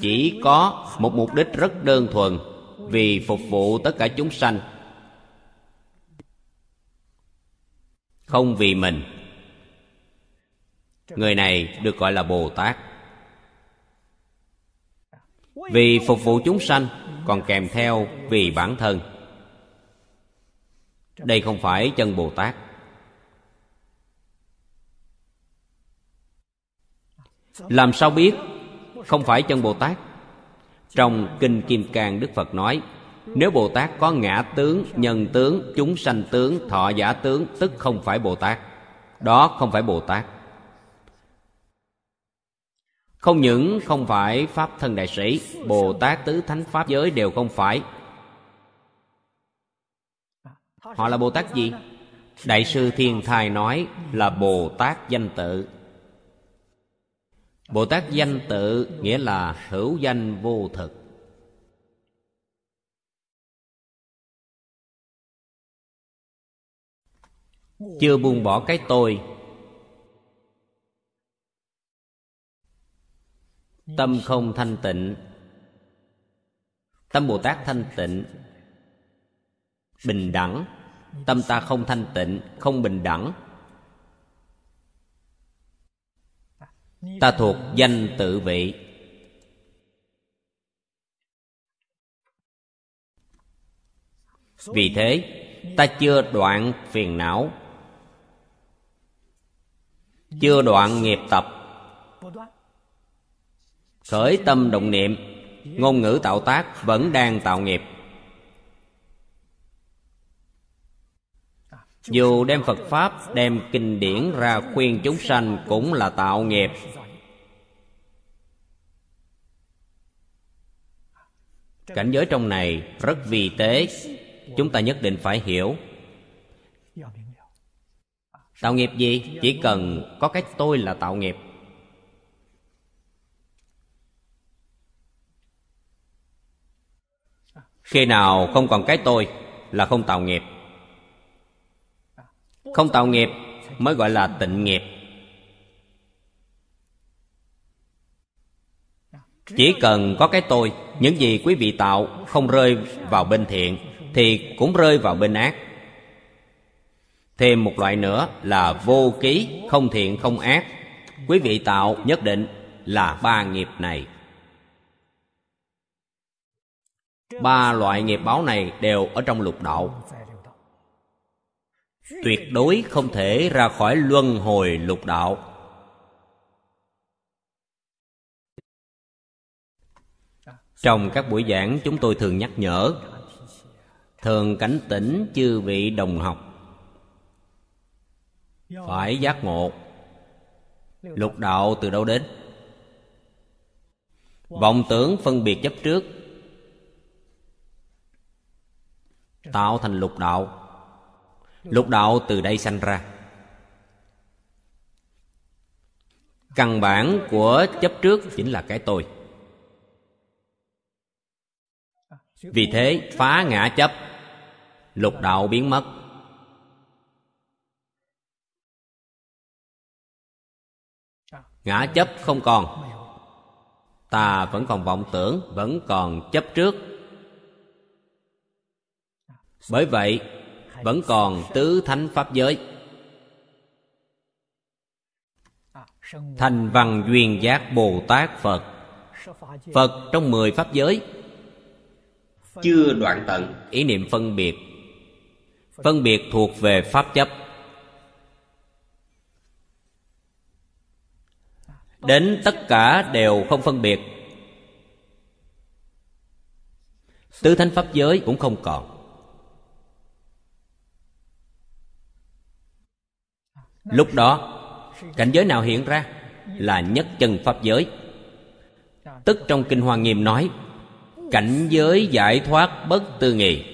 chỉ có một mục đích rất đơn thuần, vì phục vụ tất cả chúng sanh. Không vì mình. Người này được gọi là bồ tát vì phục vụ chúng sanh, còn kèm theo vì bản thân. Đây không phải chân bồ tát làm sao biết không phải chân bồ tát trong kinh kim cang, đức phật nói, nếu bồ tát có ngã tướng, nhân tướng, chúng sanh tướng, thọ giả tướng, tức không phải bồ tát đó không phải bồ tát không những không phải pháp thân đại sĩ bồ tát tứ thánh pháp giới đều không phải. Họ là bồ tát gì? Đại sư thiên thai nói là bồ tát danh tự bồ tát danh tự nghĩa là hữu danh vô thực. Chưa buông bỏ cái tôi. Tâm không thanh tịnh. Tâm bồ tát thanh tịnh. Bình đẳng. Tâm ta không thanh tịnh, không bình đẳng. Ta thuộc danh tự vị. Vì thế, ta chưa đoạn phiền não. Chưa đoạn nghiệp tập. Khởi tâm động niệm, ngôn ngữ tạo tác vẫn đang tạo nghiệp. Dù đem phật pháp, đem kinh điển ra khuyên chúng sanh cũng là tạo nghiệp. Cảnh giới trong này rất vi tế, chúng ta nhất định phải hiểu. Tạo nghiệp gì? Chỉ cần có cái tôi là tạo nghiệp. Khi nào không còn cái tôi là không tạo nghiệp không tạo nghiệp, mới gọi là tịnh nghiệp. Chỉ cần có cái tôi, những gì quý vị tạo không rơi vào bên thiện, thì cũng rơi vào bên ác. Thêm một loại nữa là vô ký, không thiện, không ác. Quý vị tạo nhất định là ba nghiệp này. Ba loại nghiệp báo này đều ở trong lục đạo tuyệt đối không thể ra khỏi luân hồi lục đạo. Trong các buổi giảng, chúng tôi thường nhắc nhở, thường cảnh tỉnh chư vị đồng học. Phải giác ngộ. Lục đạo từ đâu đến? Vọng tưởng phân biệt chấp trước. Tạo thành lục đạo lục đạo từ đây sanh ra. Căn bản của chấp trước chính là cái tôi. Vì thế, phá ngã chấp, lục đạo biến mất. Ngã chấp không còn. Ta vẫn còn vọng tưởng, vẫn còn chấp trước. Bởi vậy vẫn còn tứ thánh pháp giới. Thành văn duyên giác bồ tát phật. Phật trong mười pháp giới. Chưa đoạn tận, ý niệm phân biệt. Phân biệt thuộc về pháp chấp. Đến tất cả đều không phân biệt. Tứ thánh pháp giới cũng không còn. Lúc đó, cảnh giới nào hiện ra là nhất chân pháp giới. Tức trong kinh hoa nghiêm nói, cảnh giới giải thoát bất tư nghị.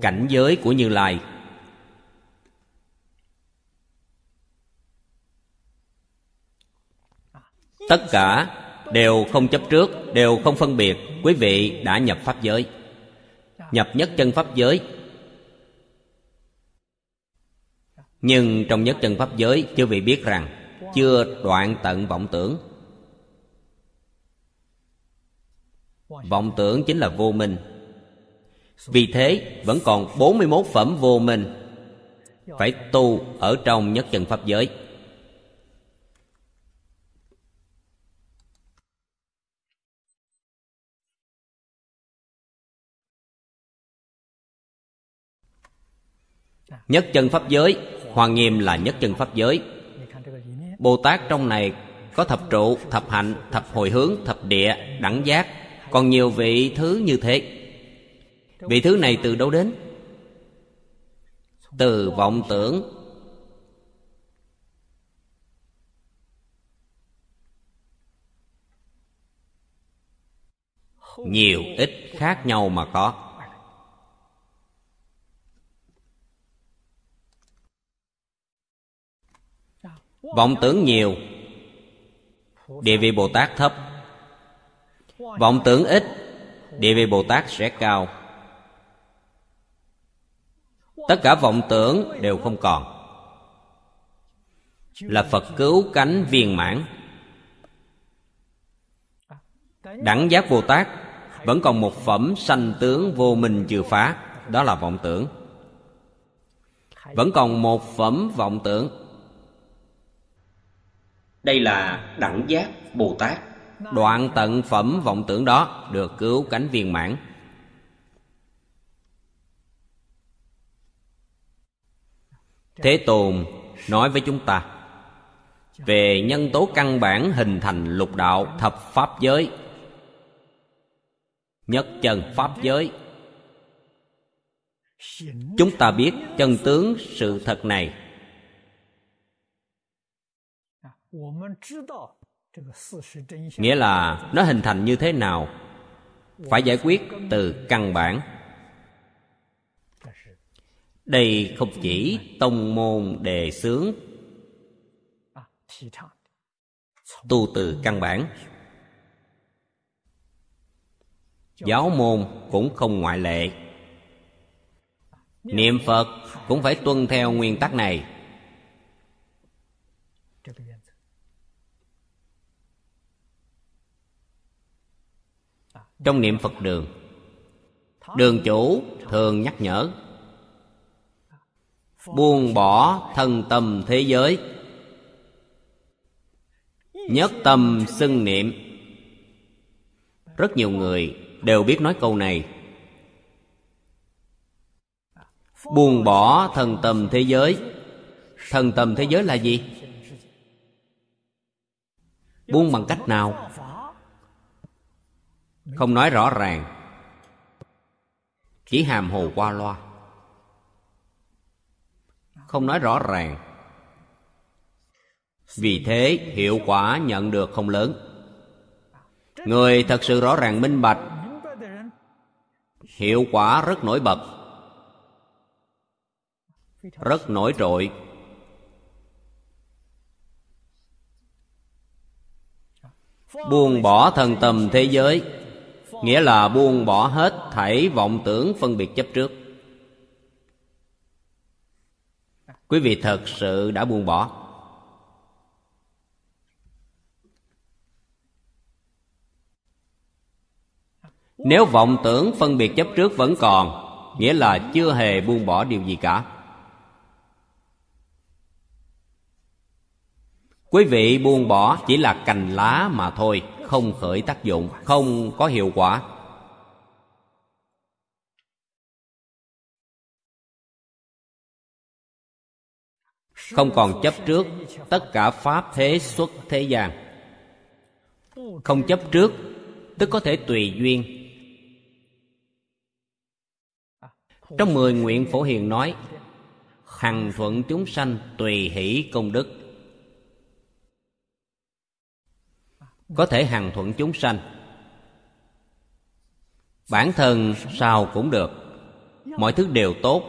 Cảnh giới của như lai. Tất cả đều không chấp trước, đều không phân biệt, quý vị đã nhập pháp giới. Nhập nhất chân pháp giới nhưng trong nhất chân pháp giới chưa vị biết rằng, chưa đoạn tận vọng tưởng. Vọng tưởng chính là vô minh. Vì thế, vẫn còn 41 phẩm vô minh Phải tu ở trong nhất chân pháp giới. Nhất chân pháp giới Hoàng nghiêm là nhất chân pháp giới. Bồ Tát trong này có thập trụ, thập hạnh, thập hồi hướng, thập địa, đẳng giác. Còn nhiều vị thứ như thế. Vị thứ này từ đâu đến? Từ vọng tưởng. Nhiều ít khác nhau mà có. Vọng tưởng nhiều. Địa vị Bồ Tát thấp. Vọng tưởng ít, Địa vị Bồ Tát sẽ cao. Tất cả vọng tưởng đều không còn. Là Phật cứu cánh viên mãn. Đẳng giác Bồ Tát Vẫn còn một phẩm sanh tướng vô minh chưa phá, Đó là vọng tưởng. Vẫn còn một phẩm vọng tưởng đây là đẳng giác Bồ Tát Đoạn tận phẩm vọng tưởng đó Được cứu cánh viên mãn. Thế Tôn nói với chúng ta, Về nhân tố căn bản hình thành lục đạo thập pháp giới, Nhất chân pháp giới. Chúng ta biết chân tướng sự thật này. Nghĩa là nó hình thành như thế nào phải giải quyết từ căn bản. Đây không chỉ tông môn đề xướng tu từ căn bản. Giáo môn cũng không ngoại lệ. Niệm phật cũng phải tuân theo nguyên tắc này trong niệm phật đường. Đường chủ thường nhắc nhở, buông bỏ thân tâm thế giới nhất tâm xưng niệm. Rất nhiều người đều biết nói câu này. Buông bỏ thân tâm thế giới. Thân tâm thế giới là gì? Buông bằng cách nào? Không nói rõ ràng. Chỉ hàm hồ qua loa. Không nói rõ ràng. Vì thế, hiệu quả nhận được không lớn. Người thật sự rõ ràng minh bạch. Hiệu quả rất nổi bật. Rất nổi trội. Buông bỏ thần tầm thế giới nghĩa là buông bỏ hết thảy vọng tưởng phân biệt chấp trước. Quý vị thật sự đã buông bỏ. Nếu vọng tưởng phân biệt chấp trước vẫn còn, nghĩa là chưa hề buông bỏ điều gì cả. Quý vị buông bỏ chỉ là cành lá mà thôi không khởi tác dụng, không có hiệu quả. Không còn chấp trước, tất cả pháp thế xuất thế gian. Không chấp trước, tức có thể tùy duyên. Trong mười nguyện phổ hiền nói, hằng thuận chúng sanh tùy hỷ công đức. Có thể hằng thuận chúng sanh. Bản thân sao cũng được, mọi thứ đều tốt.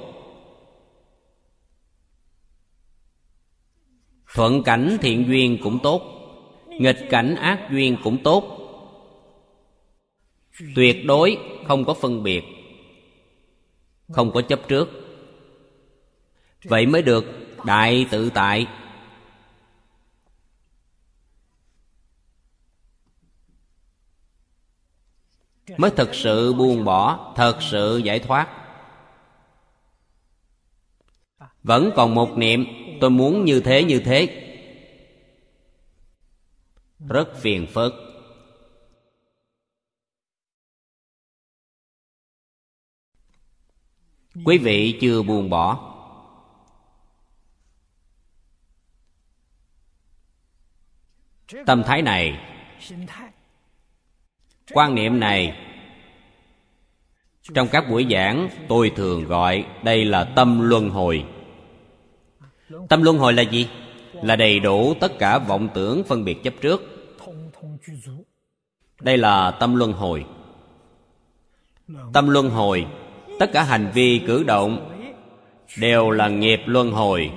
Thuận cảnh thiện duyên cũng tốt, nghịch cảnh ác duyên cũng tốt. Tuyệt đối không có phân biệt, không có chấp trước. Vậy mới được đại tự tại. Mới thực sự buông bỏ, thật sự giải thoát. Vẫn còn một niệm, tôi muốn như thế như thế. Rất phiền phức. Quý vị chưa buông bỏ. Tâm thái này quan niệm này. Trong các buổi giảng, tôi thường gọi đây là tâm luân hồi. Tâm luân hồi là gì? Là đầy đủ tất cả vọng tưởng phân biệt chấp trước. Đây là tâm luân hồi. Tâm luân hồi, tất cả hành vi cử động đều là nghiệp luân hồi.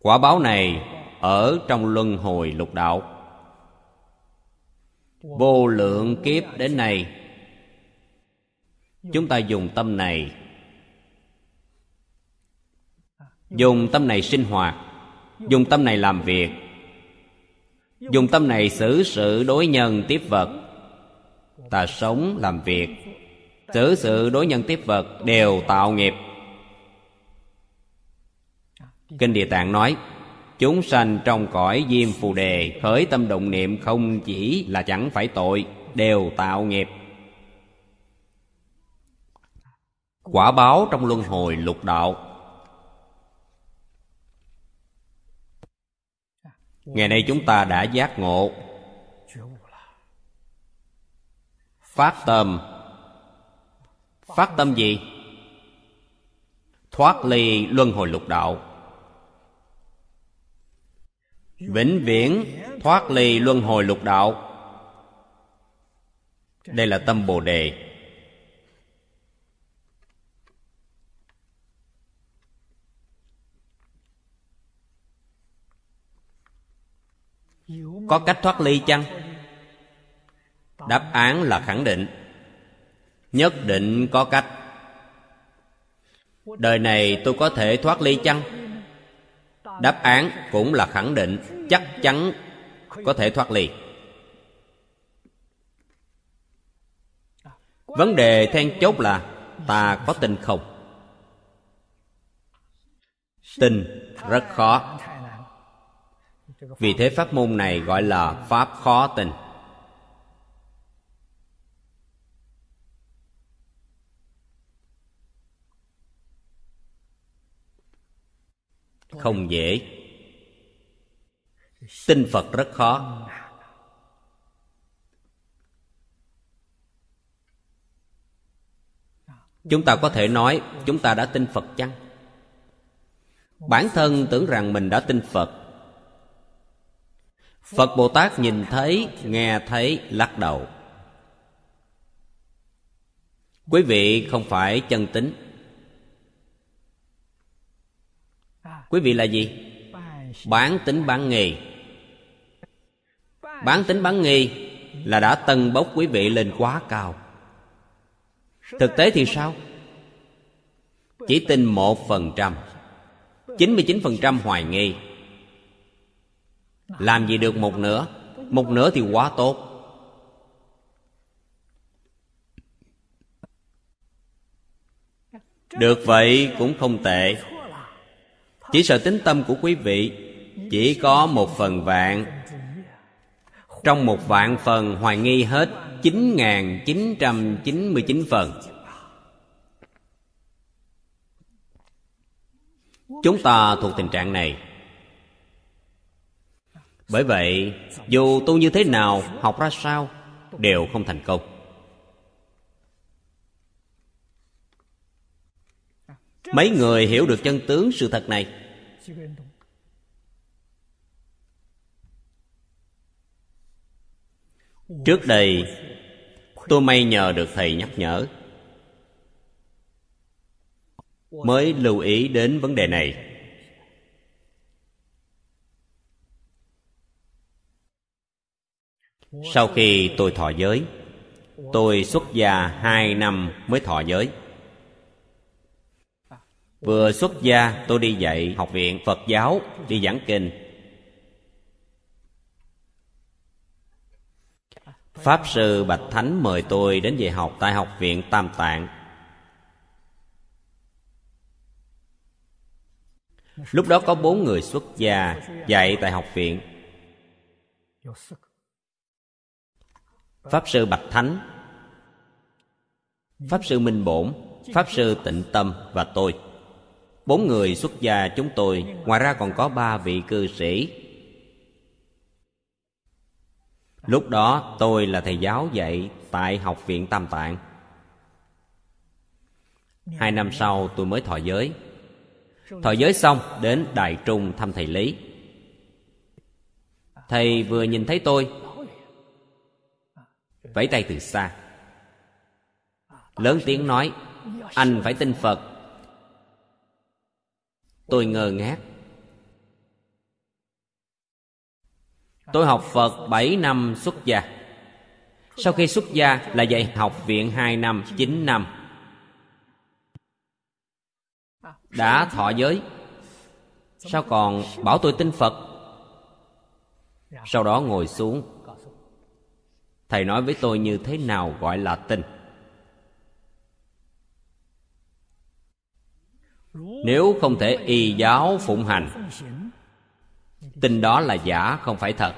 Quả báo này ở trong luân hồi lục đạo. Vô lượng kiếp đến nay, chúng ta dùng tâm này. Dùng tâm này sinh hoạt, dùng tâm này làm việc, dùng tâm này xử sự đối nhân tiếp vật. Ta sống làm việc, xử sự đối nhân tiếp vật đều tạo nghiệp. Kinh địa tạng nói chúng sanh trong cõi diêm phù đề, khởi tâm động niệm không chỉ là chẳng phải tội, đều tạo nghiệp. Quả báo trong luân hồi lục đạo. Ngày nay chúng ta đã giác ngộ. Phát tâm. Phát tâm gì? Thoát ly luân hồi lục đạo vĩnh viễn thoát ly luân hồi lục đạo. Đây là tâm bồ đề. Có cách thoát ly chăng? Đáp án là khẳng định. Nhất định có cách. Đời này tôi có thể thoát ly chăng? Đáp án cũng là khẳng định chắc chắn có thể thoát ly. Vấn đề then chốt là ta có tin không? Tin rất khó. Vì thế pháp môn này gọi là pháp khó tin. Không dễ. Tin phật rất khó. Chúng ta có thể nói chúng ta đã tin phật chăng? Bản thân tưởng rằng mình đã tin phật. Phật bồ tát nhìn thấy, nghe thấy, lắc đầu. Quý vị không phải chân tính. Quý vị là gì? Bán tính bán nghi bán tính bán nghi là đã tân bốc quý vị lên quá cao. Thực tế thì sao? Chỉ tin một phần trăm. Chín mươi chín phần trăm hoài nghi. Làm gì được một nửa? Một nửa thì quá tốt. Được vậy cũng không tệ chỉ sợ tính tâm của quý vị chỉ có một phần vạn. Trong một vạn phần, hoài nghi hết chín chín trăm chín mươi chín phần. Chúng ta thuộc tình trạng này. Bởi vậy, dù tu như thế nào, học ra sao, đều không thành công. Mấy người hiểu được chân tướng sự thật này trước đây, tôi may nhờ được thầy nhắc nhở. Mới lưu ý đến vấn đề này. Sau khi tôi thọ giới, tôi xuất gia hai năm mới thọ giới vừa xuất gia, tôi đi dạy học viện phật giáo, đi giảng kinh. Pháp sư bạch thánh mời tôi đến dạy học tại học viện tam tạng. Lúc đó có bốn người xuất gia dạy tại học viện. Pháp sư bạch thánh, pháp sư minh bổn, pháp sư tịnh tâm và tôi bốn người xuất gia chúng tôi, ngoài ra còn có ba vị cư sĩ. Lúc đó, tôi là thầy giáo dạy tại học viện tam tạng. Hai năm sau, tôi mới thọ giới. Thọ giới xong, đến đài trung thăm thầy lý. Thầy vừa nhìn thấy tôi, vẫy tay từ xa. Lớn tiếng nói, anh phải tin phật tôi ngơ ngác. Tôi học phật bảy năm xuất gia. Sau khi xuất gia là dạy học viện hai năm, chín năm. Đã thọ giới. Sao còn bảo tôi tin phật? Sau đó ngồi xuống. Thầy nói với tôi như thế nào gọi là tin? Nếu không thể y giáo phụng hành, tin đó là giả, không phải thật.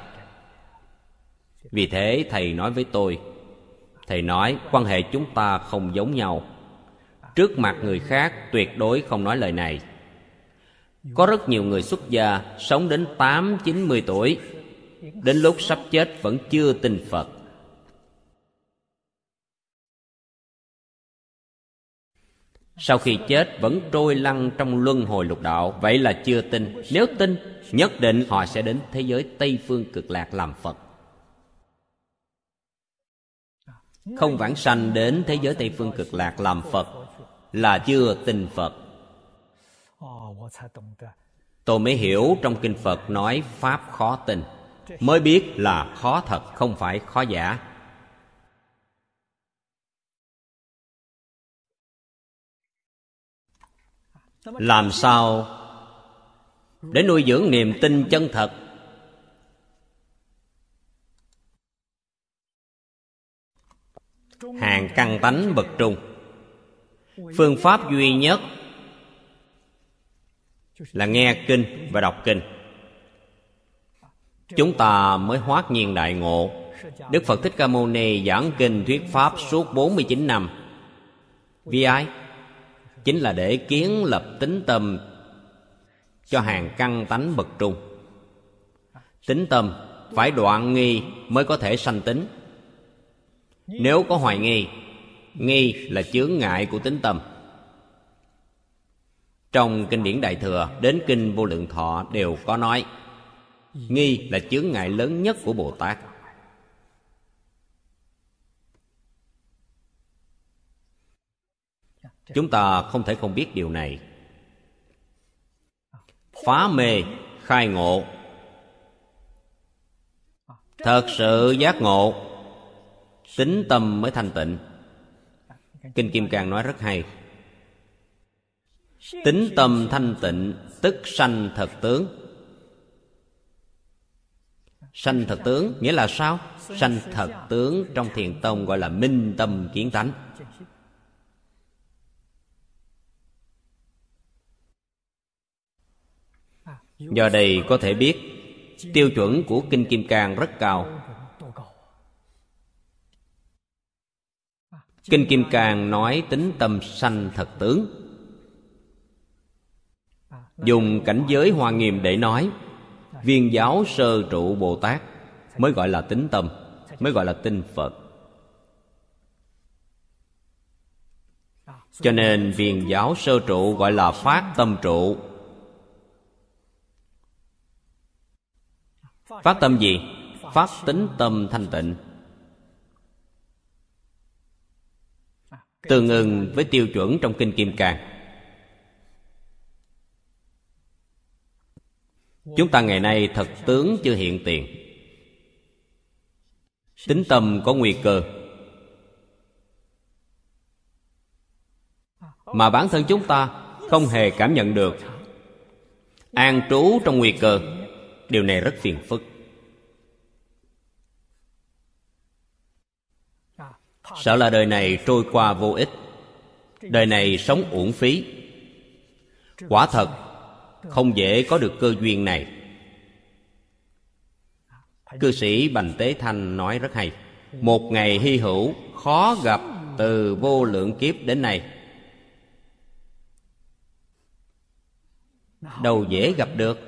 Vì thế thầy nói với tôi, thầy nói, quan hệ chúng ta không giống nhau. Trước mặt người khác, tuyệt đối không nói lời này. Có rất nhiều người xuất gia, sống đến tám, chín mươi tuổi, đến lúc sắp chết vẫn chưa tin phật. Sau khi chết, vẫn trôi lăn trong luân hồi lục đạo. Vậy là chưa tin. Nếu tin, nhất định họ sẽ đến thế giới tây phương cực lạc làm phật. Không vãng sanh đến thế giới tây phương cực lạc làm phật là chưa tin phật. Tôi mới hiểu trong kinh phật nói, pháp khó tin. Mới biết là khó thật, không phải khó giả. Làm sao để nuôi dưỡng niềm tin chân thật? Hàng căn tánh bậc trung. Phương pháp duy nhất là nghe kinh và đọc kinh. Chúng ta mới hoát nhiên đại ngộ. Đức phật thích ca mâu ni giảng kinh thuyết pháp suốt 49 năm. Vì ai? Chính là để kiến lập tính tâm cho hàng căn tánh bậc trung. Tính tâm phải đoạn nghi mới có thể sanh tính. Nếu có hoài nghi nghi là chướng ngại của tính tâm. Trong kinh điển đại thừa, đến kinh vô lượng thọ đều có nói, nghi là chướng ngại lớn nhất của bồ tát. Chúng ta không thể không biết điều này. Phá mê, khai ngộ. Thật sự giác ngộ. Tính tâm mới thanh tịnh. Kinh kim cang nói rất hay. Tính tâm thanh tịnh, tức sanh thật tướng. Sanh thật tướng nghĩa là sao? Sanh thật tướng trong thiền tông gọi là minh tâm kiến tánh do đây có thể biết, tiêu chuẩn của kinh kim cang rất cao. Kinh kim cang nói tính tâm sanh thật tướng. Dùng cảnh giới hoa nghiêm để nói, viên giáo sơ trụ bồ tát mới gọi là tính tâm, mới gọi là tinh phật. Cho nên viên giáo sơ trụ gọi là phát tâm trụ. Phát tâm gì? Phát tính tâm thanh tịnh. Tương ứng với tiêu chuẩn trong kinh kim cang. Chúng ta ngày nay thật tướng chưa hiện tiền. Tính tâm có nguy cơ. Mà bản thân chúng ta không hề cảm nhận được an trú trong nguy cơ. Điều này rất phiền phức. Sợ là đời này trôi qua vô ích. Đời này sống uổng phí. Quả thật, không dễ có được cơ duyên này. Cư sĩ bành tế thanh nói rất hay, một ngày hy hữu, khó gặp từ vô lượng kiếp đến nay. Đâu dễ gặp được.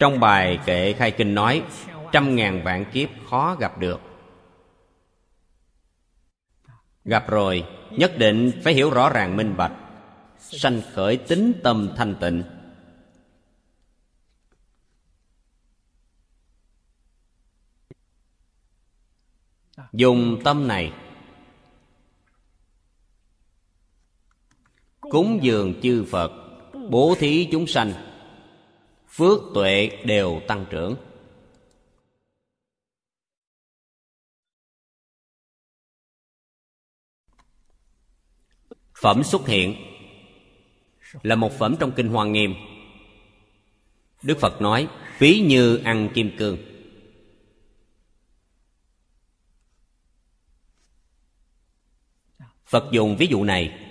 Trong bài kệ khai kinh nói, trăm ngàn vạn kiếp khó gặp được. Gặp rồi, nhất định phải hiểu rõ ràng minh bạch, sanh khởi tính tâm thanh tịnh. Dùng tâm này, cúng dường chư phật, bố thí chúng sanh phước tuệ đều tăng trưởng. Phẩm xuất hiện là một phẩm trong kinh hoa nghiêm. Đức phật nói, ví như ăn kim cương. Phật dùng ví dụ này.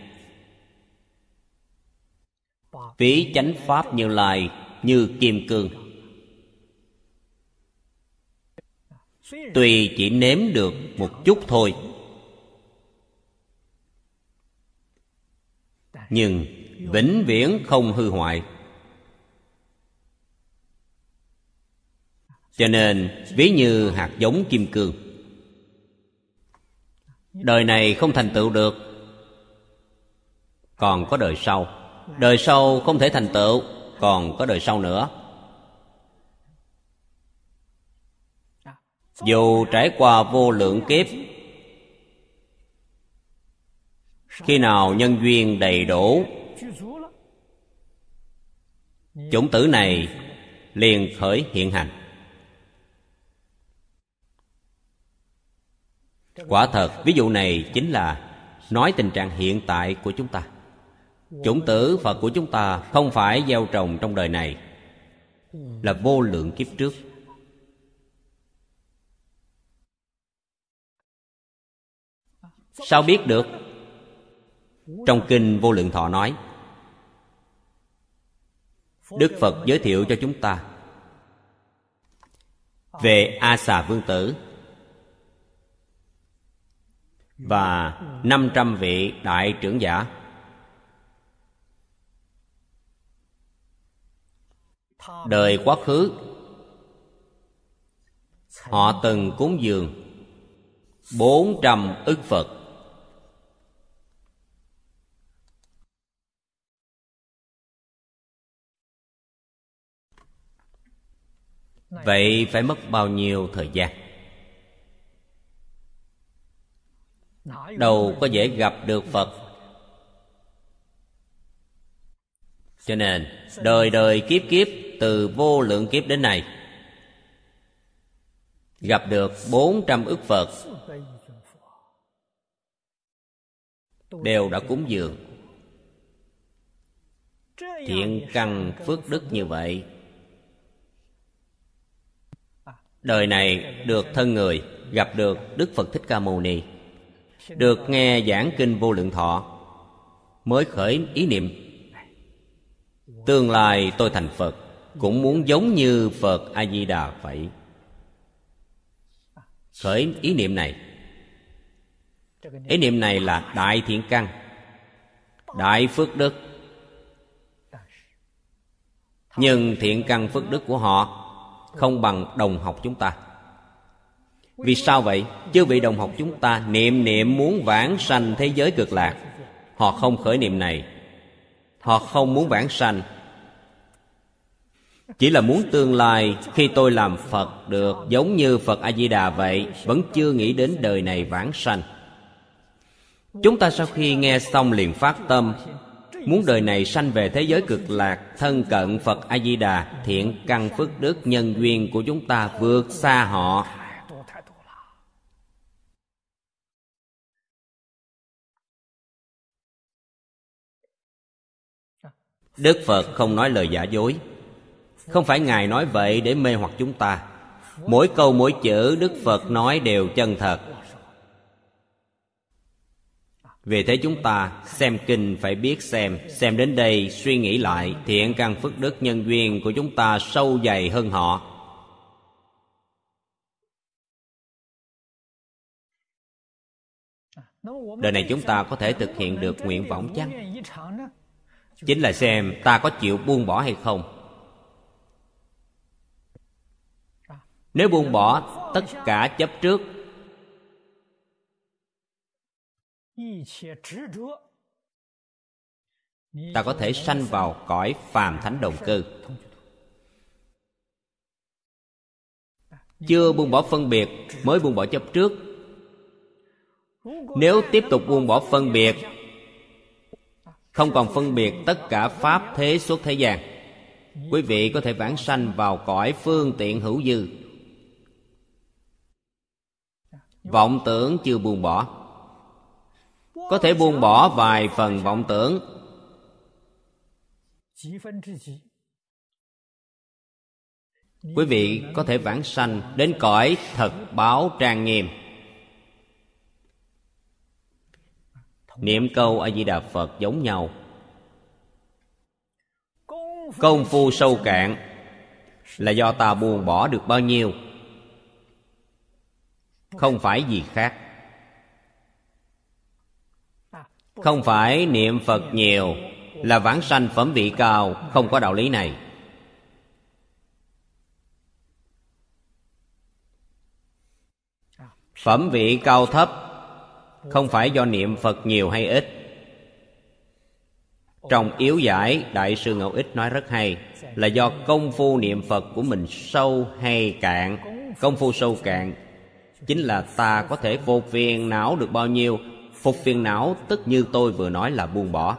Ví chánh pháp như lai như kim cương. Tuy chỉ nếm được một chút thôi, nhưng vĩnh viễn không hư hoại. Cho nên, ví như hạt giống kim cương. Đời này không thành tựu được, còn có đời sau. Đời sau không thể thành tựu còn có đời sau nữa. Dù trải qua vô lượng kiếp, khi nào nhân duyên đầy đủ, chủng tử này liền khởi hiện hành. Quả thật, ví dụ này chính là nói tình trạng hiện tại của chúng ta chủng tử phật của chúng ta không phải gieo trồng trong đời này, là vô lượng kiếp trước. Sao biết được? Trong kinh vô lượng thọ nói, đức phật giới thiệu cho chúng ta về a xà vương tử và 500 vị đại trưởng giả. Đời quá khứ. Họ từng cúng dường. Bốn trăm ức phật. Vậy phải mất bao nhiêu thời gian? Đâu có dễ gặp được phật. Cho nên, đời đời kiếp kiếp từ vô lượng kiếp đến nay. Gặp được bốn trăm ức phật, đều đã cúng dường. Thiện căn phước đức như vậy, đời này được thân người, gặp được đức phật thích ca mâu ni, được nghe giảng kinh vô lượng thọ, mới khởi ý niệm, tương lai tôi thành phật cũng muốn giống như phật a di đà vậy. Khởi ý niệm này. Ý niệm này là đại thiện căn, đại phước đức. Nhưng thiện căn phước đức của họ không bằng đồng học chúng ta. Vì sao vậy? Chứ vị đồng học chúng ta niệm niệm muốn vãng sanh thế giới cực lạc, họ không khởi niệm này. Họ không muốn vãng sanh chỉ là muốn tương lai, khi tôi làm phật được giống như phật a di đà vậy, vẫn chưa nghĩ đến đời này vãng sanh. Chúng ta sau khi nghe xong liền phát tâm, muốn đời này sanh về thế giới cực lạc, thân cận phật a di đà thiện căn phước đức nhân duyên của chúng ta vượt xa họ. Đức phật không nói lời giả dối. Không phải Ngài nói vậy để mê hoặc chúng ta Mỗi câu, mỗi chữ Đức Phật nói đều chân thật Vì thế chúng ta, xem kinh phải biết xem Xem đến đây, suy nghĩ lại, Thiện căn phước đức nhân duyên của chúng ta sâu dày hơn họ Đời này chúng ta có thể thực hiện được nguyện vọng chăng? chăng? Chính là xem ta có chịu buông bỏ hay không Nếu buông bỏ tất cả chấp trước, Ta có thể sanh vào cõi phàm thánh đồng cư Chưa buông bỏ phân biệt, Mới buông bỏ chấp trước. Nếu tiếp tục buông bỏ phân biệt, Không còn phân biệt tất cả Pháp thế xuất thế gian, Quý vị có thể vãng sanh vào cõi phương tiện hữu dư. Vọng tưởng chưa buông bỏ. Có thể buông bỏ vài phần vọng tưởng. Quý vị có thể vãng sanh đến cõi thật báo trang nghiêm. Niệm câu A-di-đà Phật giống nhau. Công phu sâu cạn Là do ta buông bỏ được bao nhiêu? Không phải gì khác. Không phải niệm Phật nhiều Là vãng sanh phẩm vị cao, Không có đạo lý này. Phẩm vị cao thấp Không phải do niệm Phật nhiều hay ít. Trong yếu giải, Đại sư Ngẫu Ích nói rất hay, Là do công phu niệm Phật của mình sâu hay cạn, Công phu sâu cạn Chính là ta có thể phục phiền não được bao nhiêu? Phục phiền não tức như tôi vừa nói là buông bỏ.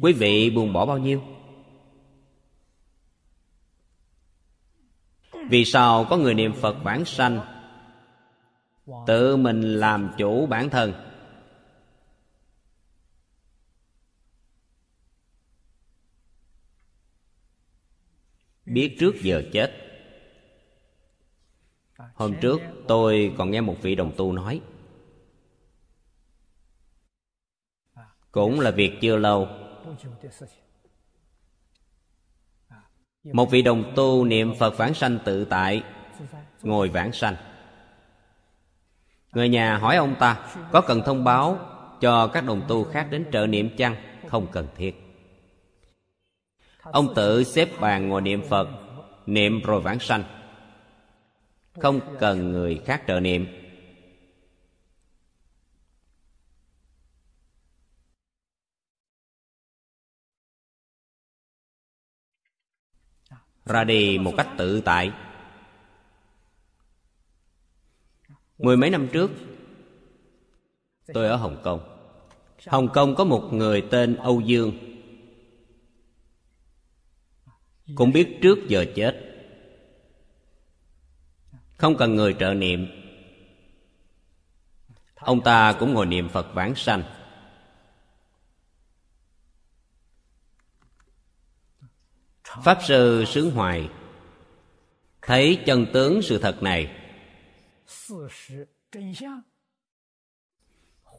Quý vị buông bỏ bao nhiêu? Vì sao có người niệm Phật bản sanh? Tự mình làm chủ bản thân. Biết trước giờ chết. Hôm trước tôi còn nghe một vị đồng tu nói, Cũng là việc chưa lâu. Một vị đồng tu niệm Phật vãng sanh tự tại, Ngồi vãng sanh. Người nhà hỏi ông ta, Có cần thông báo cho các đồng tu khác đến trợ niệm chăng? Không cần thiết. Ông tự xếp bàn ngồi niệm Phật, Niệm rồi vãng sanh. Không cần người khác trợ niệm. Ra đi một cách tự tại. Mười mấy năm trước, Tôi ở Hồng Kông. Hồng Kông có một người tên Âu Dương. Cũng biết trước giờ chết không cần người trợ niệm. Ông ta cũng ngồi niệm Phật vãng sanh. Pháp Sư Sướng Hoài Thấy chân tướng sự thật này.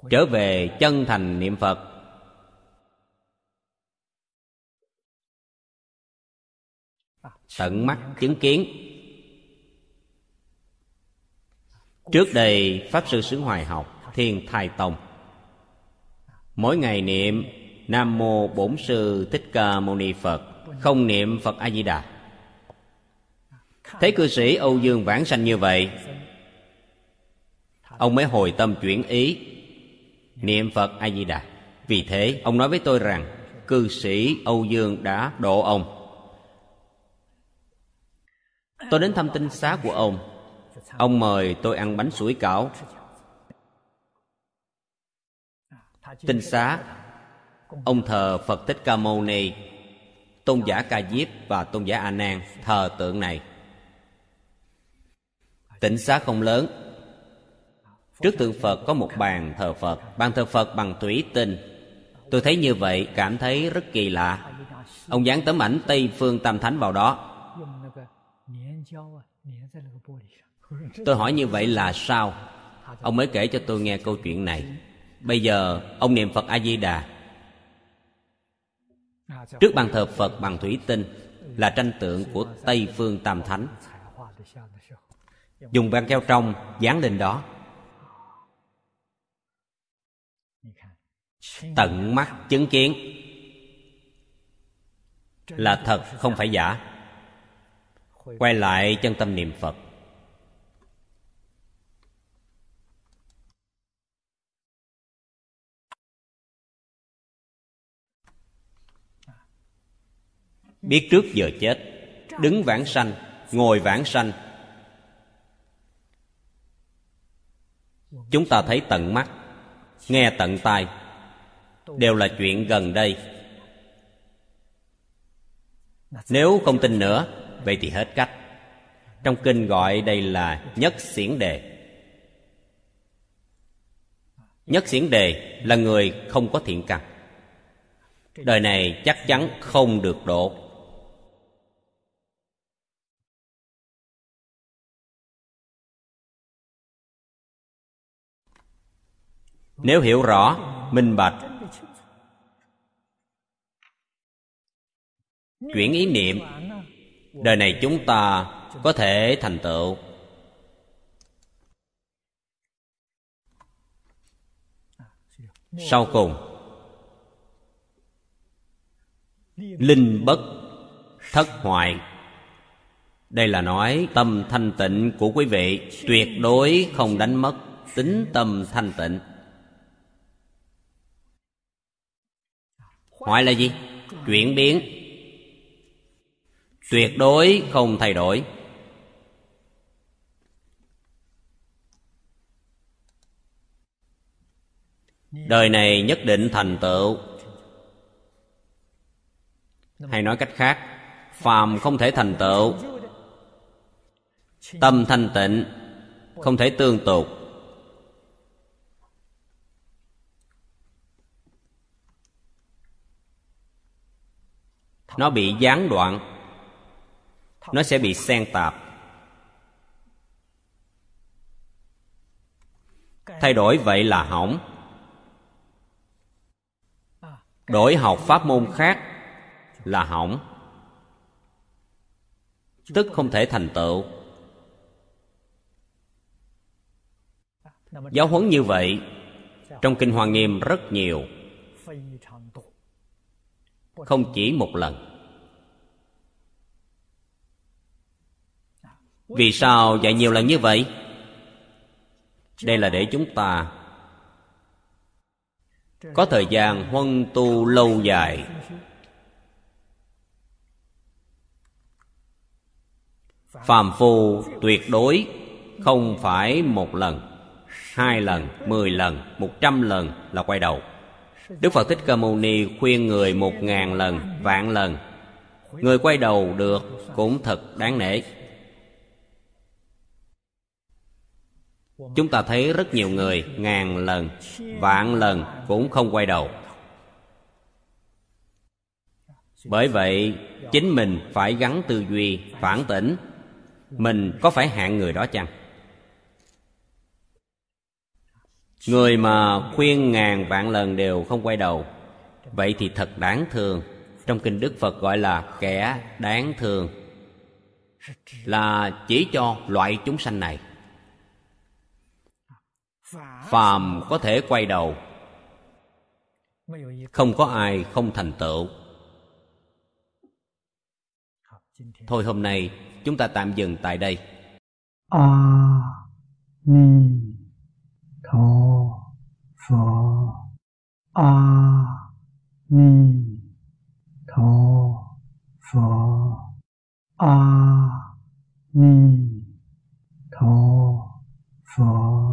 Trở về chân thành niệm Phật. Tận mắt chứng kiến. Trước đây, Pháp Sư Sướng Hoài học, Thiên Thai Tông. Mỗi ngày niệm, Nam Mô Bổn Sư Thích Ca Mâu Ni Phật, Không niệm Phật A-di-đà Thấy cư sĩ Âu Dương vãng sanh như vậy. Ông mới hồi tâm chuyển ý, Niệm Phật A-di-đà Vì thế, ông nói với tôi rằng, Cư sĩ Âu Dương đã độ ông. Tôi đến thăm tinh xá của ông. Ông mời tôi ăn bánh sủi cảo. Tinh xá. Ông thờ phật thích ca mâu ni. Tôn giả ca diếp và tôn giả a nan thờ tượng này. Tỉnh xá không lớn. Trước tượng phật có một bàn thờ phật. Bàn thờ phật bằng thủy tinh. Tôi thấy như vậy, cảm thấy rất kỳ lạ. Ông dán tấm ảnh tây phương tam thánh vào đó tôi hỏi như vậy là sao? Ông mới kể cho tôi nghe câu chuyện này. Bây giờ, ông niệm phật a di đà trước bàn thờ phật bằng thủy tinh là tranh tượng của tây phương tam thánh. Dùng băng keo trong, dán lên đó. Tận mắt chứng kiến. Là thật, không phải giả. Quay lại chân tâm niệm phật. Biết trước giờ chết, đứng vãng sanh, ngồi vãng sanh. Chúng ta thấy tận mắt, nghe tận tai, đều là chuyện gần đây. Nếu không tin nữa, vậy thì hết cách. Trong kinh gọi đây là nhất xiển đề. Nhất xiển đề là người không có thiện căn. Đời này chắc chắn không được độ. Nếu hiểu rõ, minh bạch. Chuyển ý niệm. Đời này chúng ta có thể thành tựu. Sau cùng, linh bất thất hoại. Đây là nói tâm thanh tịnh của quý vị tuyệt đối không đánh mất tính tâm thanh tịnh. Hoại là gì? Chuyển biến. Tuyệt đối không thay đổi. Đời này nhất định thành tựu. Hay nói cách khác, phàm không thể thành tựu. Tâm thanh tịnh, không thể tương tục. Nó bị gián đoạn. Nó sẽ bị xen tạp. Thay đổi vậy là hỏng. Đổi học pháp môn khác là hỏng. Tức không thể thành tựu. Giáo huấn như vậy, trong kinh hoa nghiêm rất nhiều. Không chỉ một lần. Vì sao dạy nhiều lần như vậy? Đây là để chúng ta có thời gian huân tu lâu dài. Phàm phu tuyệt đối không phải một lần, hai lần, mười lần, một trăm lần là quay đầu. Đức phật thích ca mâu ni khuyên người một ngàn lần, vạn lần. Người quay đầu được cũng thật đáng nể. Chúng ta thấy rất nhiều người ngàn lần, vạn lần cũng không quay đầu. Bởi vậy, chính mình phải gắn tư duy, phản tỉnh. Mình có phải hạng người đó chăng? Người mà khuyên ngàn vạn lần đều không quay đầu, vậy thì thật đáng thương. Trong kinh đức phật gọi là kẻ đáng thương, là chỉ cho loại chúng sanh này phàm có thể quay đầu. Không có ai không thành tựu. Thôi hôm nay chúng ta tạm dừng tại đây. A ni tho pho. A ni tho pho. A ni tho pho.